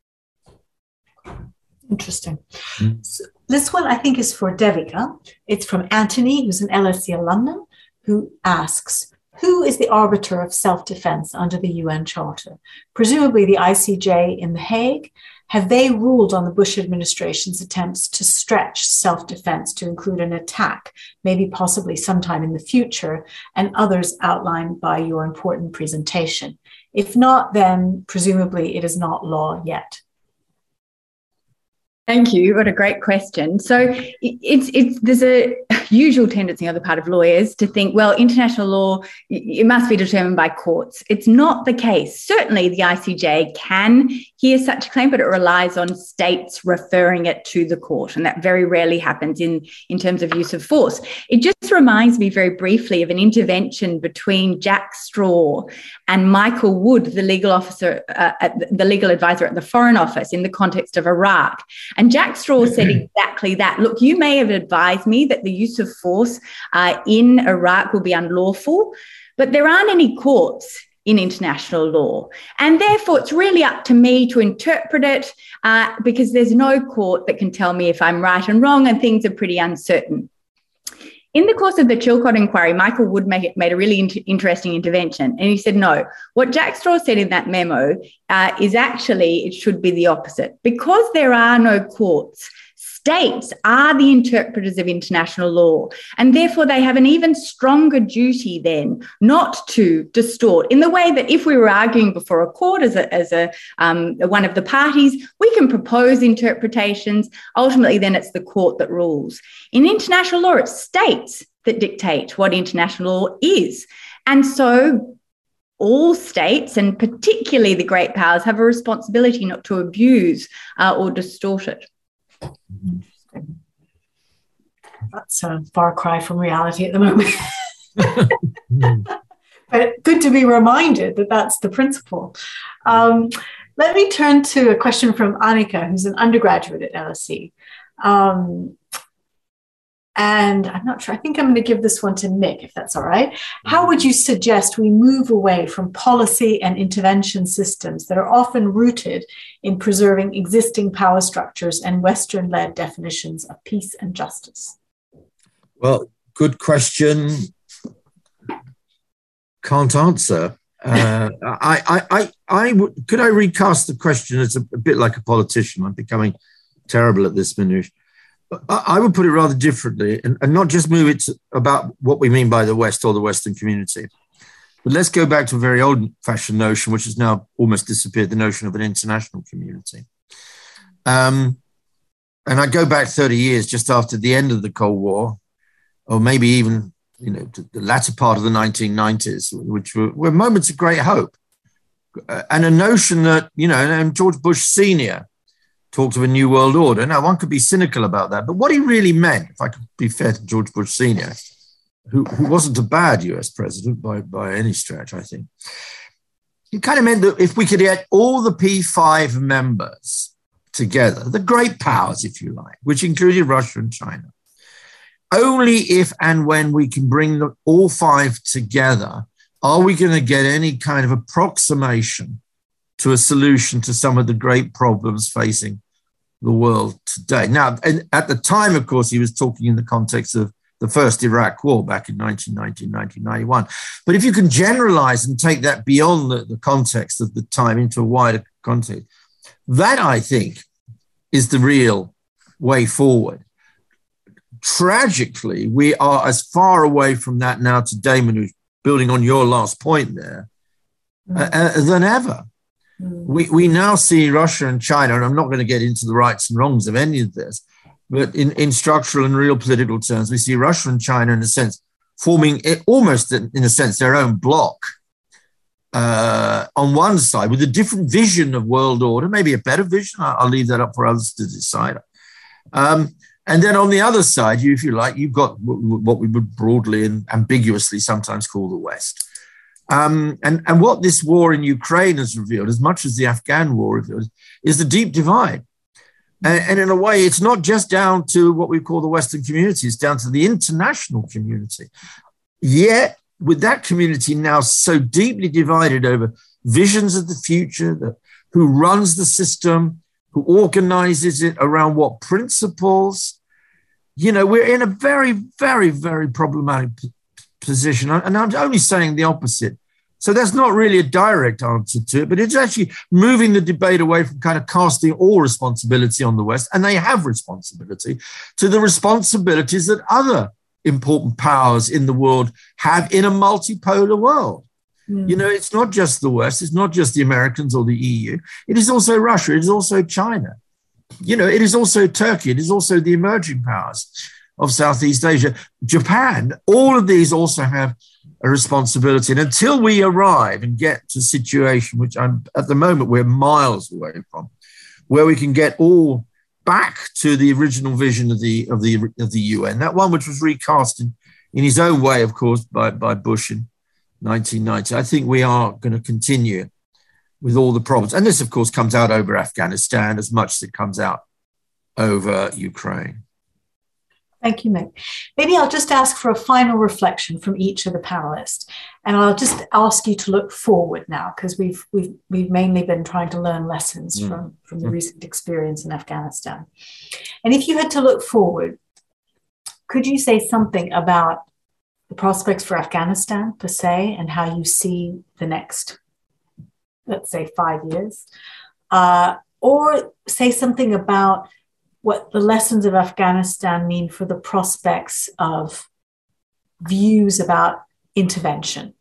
Interesting. Mm-hmm. So this one I think is for Devika. It's from Anthony, who's an LSE alumnus, who asks, who is the arbiter of self defense under the UN Charter? Presumably the ICJ in The Hague. Have they ruled on the Bush administration's attempts to stretch self defense to include an attack, maybe possibly sometime in the future, and others outlined by your important presentation? If not, then presumably it is not law yet. Thank you. What a great question. So it's it's there's a usual tendency on the part of lawyers to think, well, international law it must be determined by courts. It's not the case. Certainly, the ICJ can hear such a claim, but it relies on states referring it to the court, and that very rarely happens in in terms of use of force. It just reminds me very briefly of an intervention between Jack Straw and Michael Wood, the legal officer, uh, the legal advisor at the Foreign Office, in the context of Iraq and Jack Straw said exactly that. Look, you may have advised me that the use of force uh, in Iraq will be unlawful, but there aren't any courts in international law. And therefore, it's really up to me to interpret it uh, because there's no court that can tell me if I'm right and wrong, and things are pretty uncertain. In the course of the Chilcot inquiry, Michael Wood made, made a really inter- interesting intervention. And he said, no, what Jack Straw said in that memo uh, is actually, it should be the opposite. Because there are no courts, states are the interpreters of international law. And therefore, they have an even stronger duty then not to distort in the way that if we were arguing before a court as a, as a um, one of the parties, we can propose interpretations. Ultimately, then it's the court that rules. In international law, it's states that dictate what international law is. And so all states, and particularly the great powers, have a responsibility not to abuse uh, or distort it. That's a far cry from reality at the moment. but good to be reminded that that's the principle. Um, let me turn to a question from Annika, who's an undergraduate at LSE. Um, and I'm not sure, I think I'm going to give this one to Mick, if that's all right. How would you suggest we move away from policy and intervention systems that are often rooted in preserving existing power structures and Western led definitions of peace and justice? Well, good question. Can't answer. Uh, I, I, I, I would, could I recast the question as a, a, bit like a politician? I'm becoming terrible at this, Minouche. I would put it rather differently and, and not just move it to, about what we mean by the West or the Western community. But let's go back to a very old fashioned notion, which has now almost disappeared the notion of an international community. Um, and I go back 30 years just after the end of the Cold War, or maybe even you know the latter part of the 1990s, which were, were moments of great hope. Uh, and a notion that, you know, and George Bush Sr talked of a new world order. Now, one could be cynical about that, but what he really meant, if I could be fair to George Bush Sr., who, who wasn't a bad US president by, by any stretch, I think, he kind of meant that if we could get all the P5 members together, the great powers, if you like, which included Russia and China, only if and when we can bring the, all five together are we going to get any kind of approximation to a solution to some of the great problems facing the world today. Now, at the time, of course, he was talking in the context of the first Iraq war back in 1990, 1991. But if you can generalize and take that beyond the, the context of the time into a wider context, that I think is the real way forward. Tragically, we are as far away from that now today, Manu, building on your last point there, mm. uh, uh, than ever. We, we now see Russia and China, and I'm not going to get into the rights and wrongs of any of this, but in, in structural and real political terms, we see Russia and China, in a sense, forming it almost in a sense their own bloc uh, on one side with a different vision of world order, maybe a better vision. I'll, I'll leave that up for others to decide. Um, and then on the other side, you, if you like, you've got what we would broadly and ambiguously sometimes call the West. Um, and, and what this war in Ukraine has revealed, as much as the Afghan war revealed, is the deep divide. And, and in a way, it's not just down to what we call the Western community, it's down to the international community. Yet, with that community now so deeply divided over visions of the future, that, who runs the system, who organizes it around what principles, you know, we're in a very, very, very problematic position. And I'm only saying the opposite. So that's not really a direct answer to it, but it's actually moving the debate away from kind of casting all responsibility on the West, and they have responsibility, to the responsibilities that other important powers in the world have in a multipolar world. Mm. You know, it's not just the West, it's not just the Americans or the EU, it is also Russia, it is also China. You know, it is also Turkey, it is also the emerging powers of Southeast Asia, Japan, all of these also have a responsibility. And until we arrive and get to a situation, which I'm at the moment we're miles away from, where we can get all back to the original vision of the of the of the UN, that one which was recast in, in his own way, of course, by, by Bush in 1990. I think we are going to continue with all the problems. And this, of course, comes out over Afghanistan as much as it comes out over Ukraine. Thank you, Mick. Maybe I'll just ask for a final reflection from each of the panelists, and I'll just ask you to look forward now because we've we've we've mainly been trying to learn lessons mm. from from the mm. recent experience in Afghanistan. And if you had to look forward, could you say something about the prospects for Afghanistan per se and how you see the next, let's say, five years, uh, or say something about what the lessons of Afghanistan mean for the prospects of views about intervention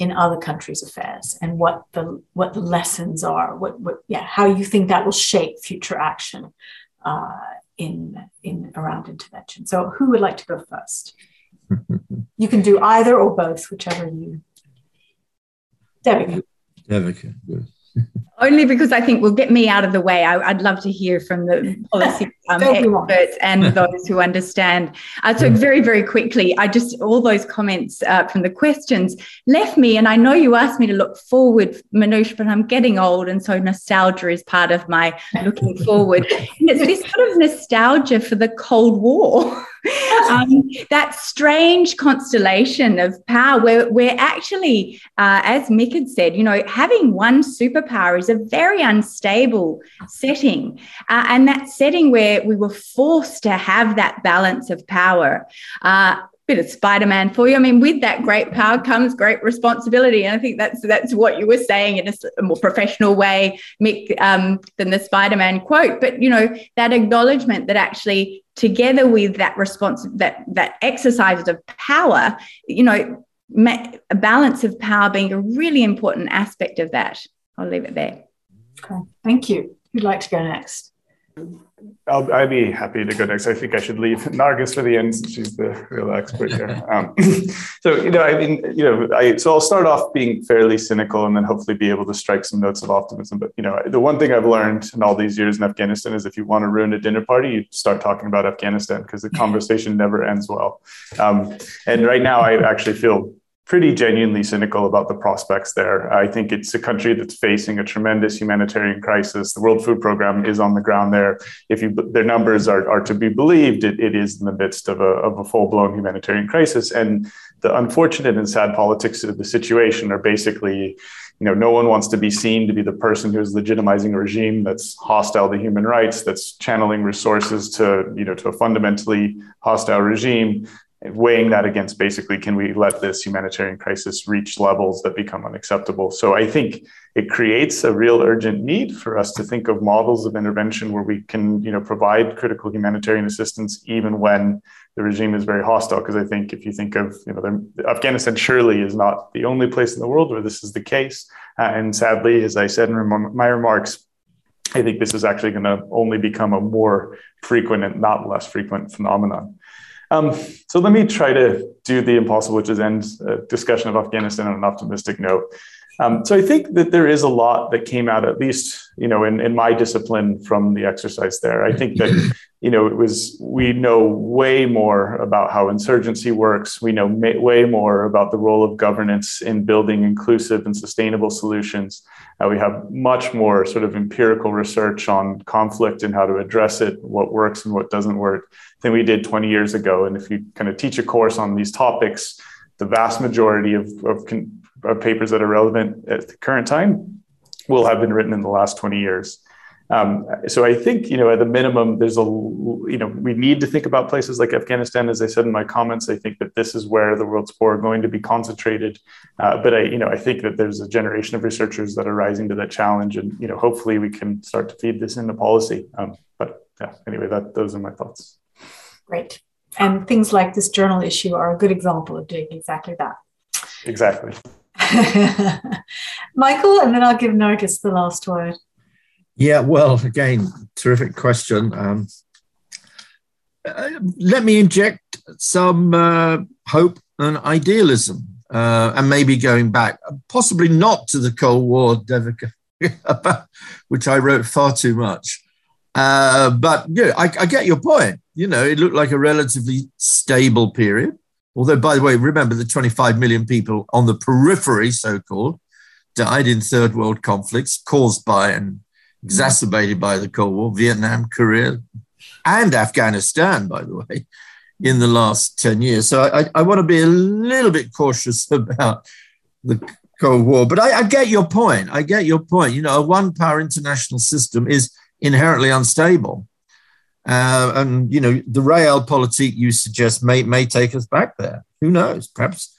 in other countries' affairs and what the what the lessons are, what, what yeah, how you think that will shape future action uh, in in around intervention. So, who would like to go first? you can do either or both, whichever you. Devika. Devika, good. Only because I think will get me out of the way. I, would love to hear from the policy um, experts and those who understand. Uh, so, very, very quickly, I just, all those comments uh, from the questions left me, and I know you asked me to look forward, Minouche, but I'm getting old, and so nostalgia is part of my looking forward. And it's this sort of nostalgia for the Cold War. um, that strange constellation of power where, we're actually, uh, as Mick had said, you know, having one superpower is a very unstable setting. Uh, and that setting where we were forced to have that balance of power. Uh, bit of Spider-Man for you. I mean, with that great power comes great responsibility, and I think that's that's what you were saying in a more professional way, Mick, um, than the Spider-Man quote. But you know, that acknowledgement that actually, together with that response, that that exercise of power, you know, a balance of power being a really important aspect of that. I'll leave it there. Okay, thank you. Who'd like to go next? I'll, I'd be happy to go next. I think I should leave Nargis for the end since she's the real expert here. Um, so, you know, I mean, you know, I, so I'll start off being fairly cynical and then hopefully be able to strike some notes of optimism. But, you know, the one thing I've learned in all these years in Afghanistan is if you want to ruin a dinner party, you start talking about Afghanistan because the conversation never ends well. Um, and right now, I actually feel pretty genuinely cynical about the prospects there. I think it's a country that's facing a tremendous humanitarian crisis. The World Food Program is on the ground there. If you, their numbers are, are to be believed, it, it is in the midst of a, of a full blown humanitarian crisis. And the unfortunate and sad politics of the situation are basically you know, no one wants to be seen to be the person who is legitimizing a regime that's hostile to human rights, that's channeling resources to, you know, to a fundamentally hostile regime weighing that against basically can we let this humanitarian crisis reach levels that become unacceptable? So i think it creates a real urgent need for us to think of models of intervention where we can you know provide critical humanitarian assistance even when the regime is very hostile. Because i think if you think of you know afghanistan surely is not the only place in the world where this is the case. Uh, and sadly as i said in my remarks I think this is actually going to only become a more frequent and not less frequent phenomenon. Um, so let me try to do the impossible, which is end a discussion of Afghanistan on an optimistic note. Um, so I think that there is a lot that came out, at least you know, in, in my discipline from the exercise there. I think that you know it was we know way more about how insurgency works. We know may, way more about the role of governance in building inclusive and sustainable solutions. Uh, we have much more sort of empirical research on conflict and how to address it, what works and what doesn't work, than we did 20 years ago. And if you kind of teach a course on these topics, the vast majority of, of, of papers that are relevant at the current time will have been written in the last 20 years. Um, so I think you know at the minimum there's a you know we need to think about places like Afghanistan. As I said in my comments I think that this is where the world's poor are going to be concentrated. Uh, but I you know I think that there's a generation of researchers that are rising to that challenge and you know hopefully we can start to feed this into policy. Um, but yeah anyway that those are my thoughts. Great. And things like this journal issue are a good example of doing exactly that. Exactly. Michael and then I'll give Nargis the last word yeah, well, again, terrific question. Um, uh, let me inject some uh, hope and idealism, uh, and maybe going back, possibly not to the Cold War, Devika, which I wrote far too much. Uh, but yeah, I, I get your point. You know, it looked like a relatively stable period. Although, by the way, remember the 25 million people on the periphery, so called, died in third world conflicts caused by and exacerbated by the Cold War, Vietnam, Korea, and Afghanistan, by the way, in the last 10 years. So I, I want to be a little bit cautious about the Cold War. But I, I get your point. I get your point. You know, a one power international system is inherently unstable. Uh, and, you know, the realpolitik you suggest may, may take us back there. Who knows? Perhaps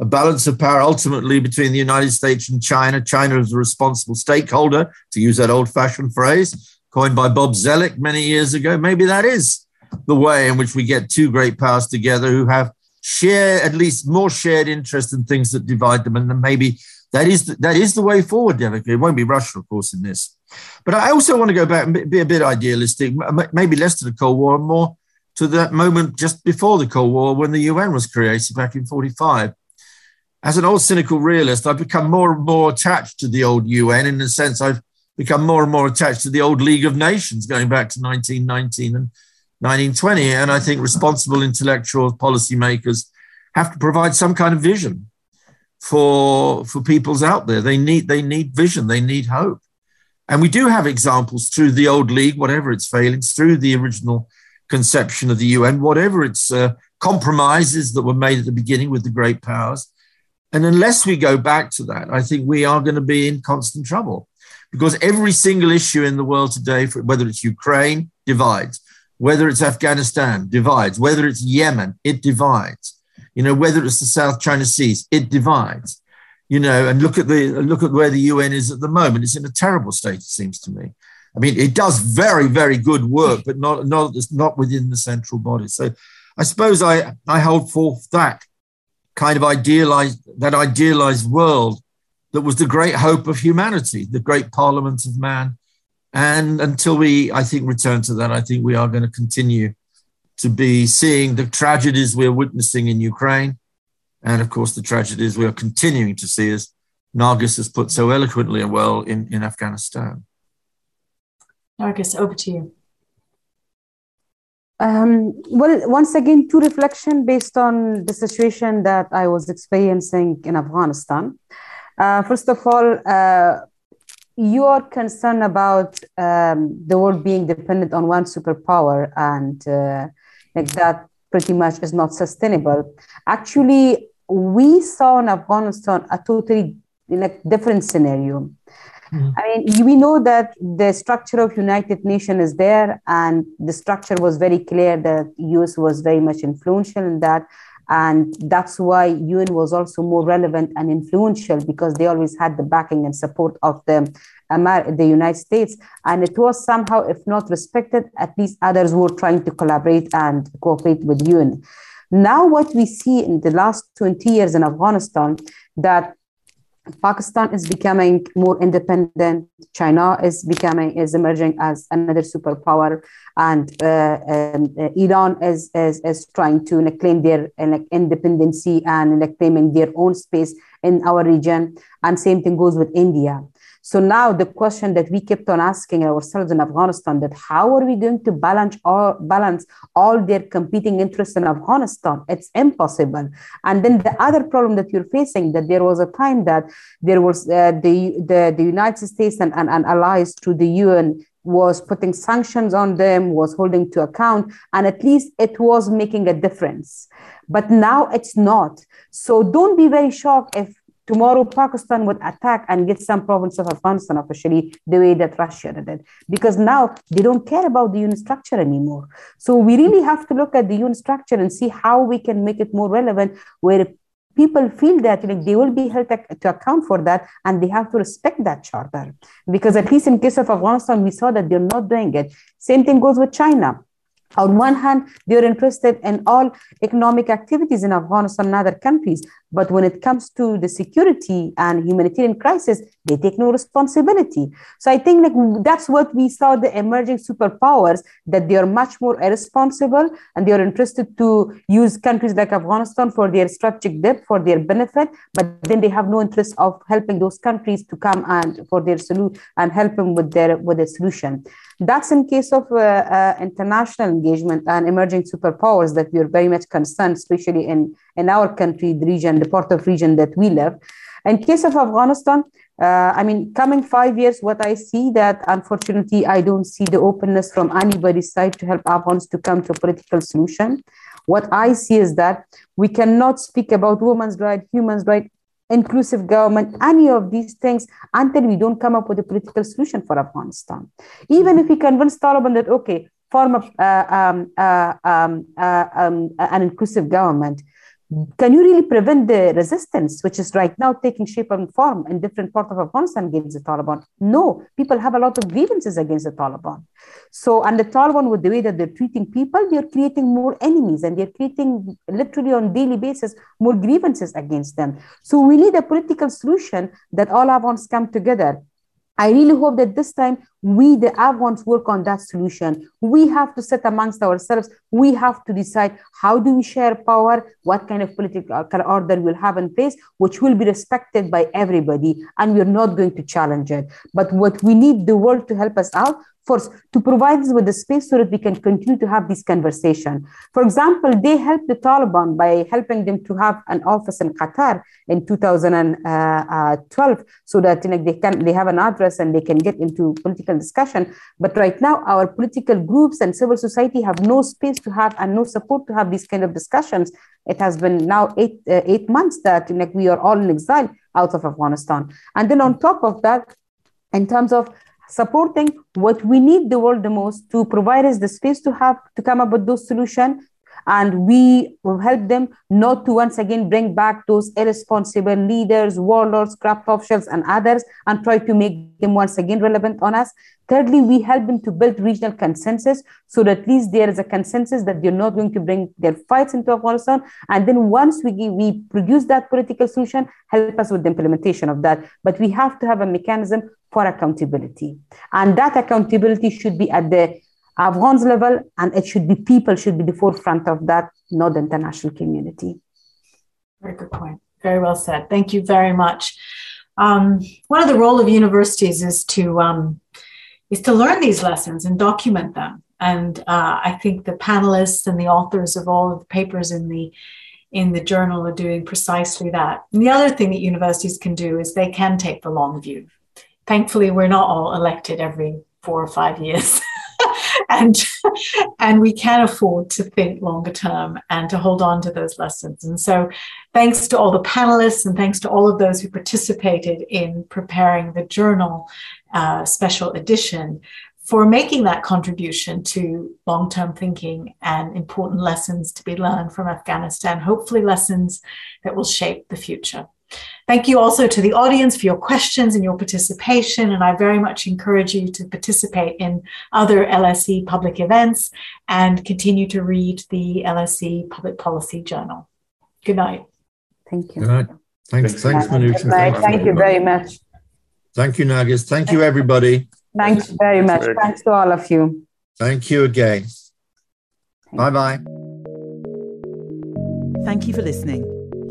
a balance of power ultimately between the United States and China. China is a responsible stakeholder, to use that old fashioned phrase coined by Bob Zoellick many years ago. Maybe that is the way in which we get two great powers together who have share at least more shared interest in things that divide them. And maybe that is the, that is the way forward, Devika. It won't be Russia, of course, in this. But I also want to go back and be a bit idealistic, maybe less to the Cold War and more to that moment just before the Cold War when the UN was created back in 45 as an old cynical realist, I've become more and more attached to the old UN in the sense I've become more and more attached to the old League of Nations going back to 1919 and 1920. And I think responsible intellectual policymakers have to provide some kind of vision for, for peoples out there. They need, they need vision, they need hope. And we do have examples through the old league, whatever its failings, through the original conception of the UN, whatever its uh, compromises that were made at the beginning with the great powers. And unless we go back to that, I think we are going to be in constant trouble because every single issue in the world today, whether it's Ukraine, divides, whether it's Afghanistan, divides, whether it's Yemen, it divides, you know, whether it's the South China Seas, it divides you know, and look at the look at where the UN is at the moment. It's in a terrible state, it seems to me. I mean, it does very, very good work, but not not not within the central body. So, I suppose I I hold forth that kind of idealized that idealized world that was the great hope of humanity, the great parliament of man. And until we, I think, return to that, I think we are going to continue to be seeing the tragedies we're witnessing in Ukraine and of course, the tragedies we are continuing to see, as Nargis has put so eloquently and well, in, in Afghanistan. Nargis, over to you. Um, well, once again, two reflection based on the situation that I was experiencing in Afghanistan. Uh, first of all, uh, you are concerned about um, the world being dependent on one superpower and uh, like that pretty much is not sustainable. Actually, we saw in Afghanistan a totally like different scenario. Mm-hmm. I mean, we know that the structure of United Nations is there, and the structure was very clear that US was very much influential in that, and that's why UN was also more relevant and influential because they always had the backing and support of the the United States, and it was somehow, if not respected, at least others were trying to collaborate and cooperate with UN. Now, what we see in the last 20 years in Afghanistan, that Pakistan is becoming more independent. China is becoming is emerging as another superpower, and uh, um, uh, Iran is, is is trying to like, claim their uh, like independency and like, claiming their own space in our region. And same thing goes with India. So now the question that we kept on asking ourselves in Afghanistan that how are we going to balance all, balance all their competing interests in Afghanistan? It's impossible. And then the other problem that you're facing that there was a time that there was uh, the, the, the United States and, and, and allies to the UN was putting sanctions on them, was holding to account, and at least it was making a difference. But now it's not. So don't be very shocked if tomorrow Pakistan would attack and get some province of Afghanistan officially the way that Russia did, because now they don't care about the UN structure anymore. So we really have to look at the UN structure and see how we can make it more relevant, where people feel that you know, they will be held to account for that and they have to respect that charter. Because at least in case of Afghanistan, we saw that they're not doing it. Same thing goes with China on one hand, they're interested in all economic activities in Afghanistan and other countries. But when it comes to the security and humanitarian crisis, they take no responsibility. So I think like that's what we saw the emerging superpowers that they are much more irresponsible and they are interested to use countries like Afghanistan for their strategic depth, for their benefit, but then they have no interest of helping those countries to come and for their solution and help them with their with a solution. That's in case of uh, uh, international engagement and emerging superpowers that we are very much concerned, especially in, in our country, the region, the part of region that we live. In case of Afghanistan, uh, I mean, coming five years, what I see that unfortunately, I don't see the openness from anybody's side to help Afghans to come to a political solution. What I see is that we cannot speak about women's rights, human rights, inclusive government, any of these things until we don't come up with a political solution for Afghanistan. Even if we convince Taliban that, okay, form a, uh, um, uh, um, uh, um, an inclusive government, can you really prevent the resistance, which is right now taking shape and form in different parts of Afghanistan against the Taliban? No, people have a lot of grievances against the Taliban. So, and the Taliban, with the way that they're treating people, they're creating more enemies and they're creating literally on daily basis more grievances against them. So, we need a political solution that all Afghans come together I really hope that this time we, the Afghans, work on that solution. We have to set amongst ourselves, we have to decide how do we share power, what kind of political order we'll have in place, which will be respected by everybody, and we're not going to challenge it. But what we need the world to help us out First, to provide us with the space so that we can continue to have this conversation. For example, they helped the Taliban by helping them to have an office in Qatar in 2012, so that you know, they can they have an address and they can get into political discussion. But right now, our political groups and civil society have no space to have and no support to have these kind of discussions. It has been now eight uh, eight months that you know, we are all in exile out of Afghanistan, and then on top of that, in terms of supporting what we need the world the most to provide us the space to have to come up with those solutions and we will help them not to once again bring back those irresponsible leaders, warlords, corrupt officials, and others, and try to make them once again relevant on us. Thirdly, we help them to build regional consensus so that at least there is a consensus that they're not going to bring their fights into Afghanistan. And then once we, we produce that political solution, help us with the implementation of that. But we have to have a mechanism for accountability. And that accountability should be at the Afghans level, and it should be people should be the forefront of that, not the international community. Very good point. Very well said. Thank you very much. Um, one of the role of universities is to um, is to learn these lessons and document them. And uh, I think the panelists and the authors of all of the papers in the in the journal are doing precisely that. And the other thing that universities can do is they can take the long view. Thankfully, we're not all elected every four or five years. and and we can afford to think longer term and to hold on to those lessons and so thanks to all the panelists and thanks to all of those who participated in preparing the journal uh, special edition for making that contribution to long term thinking and important lessons to be learned from Afghanistan, hopefully, lessons that will shape the future. Thank you also to the audience for your questions and your participation. And I very much encourage you to participate in other LSE public events and continue to read the LSE Public Policy Journal. Good night. Thank you. Good night. Thanks, thanks, Minouche. Thank, thank you very much. Thank you, Nargis. Thank you, everybody. Thanks very much. Thanks to all of you. Thank you again. Bye bye. Thank you for listening.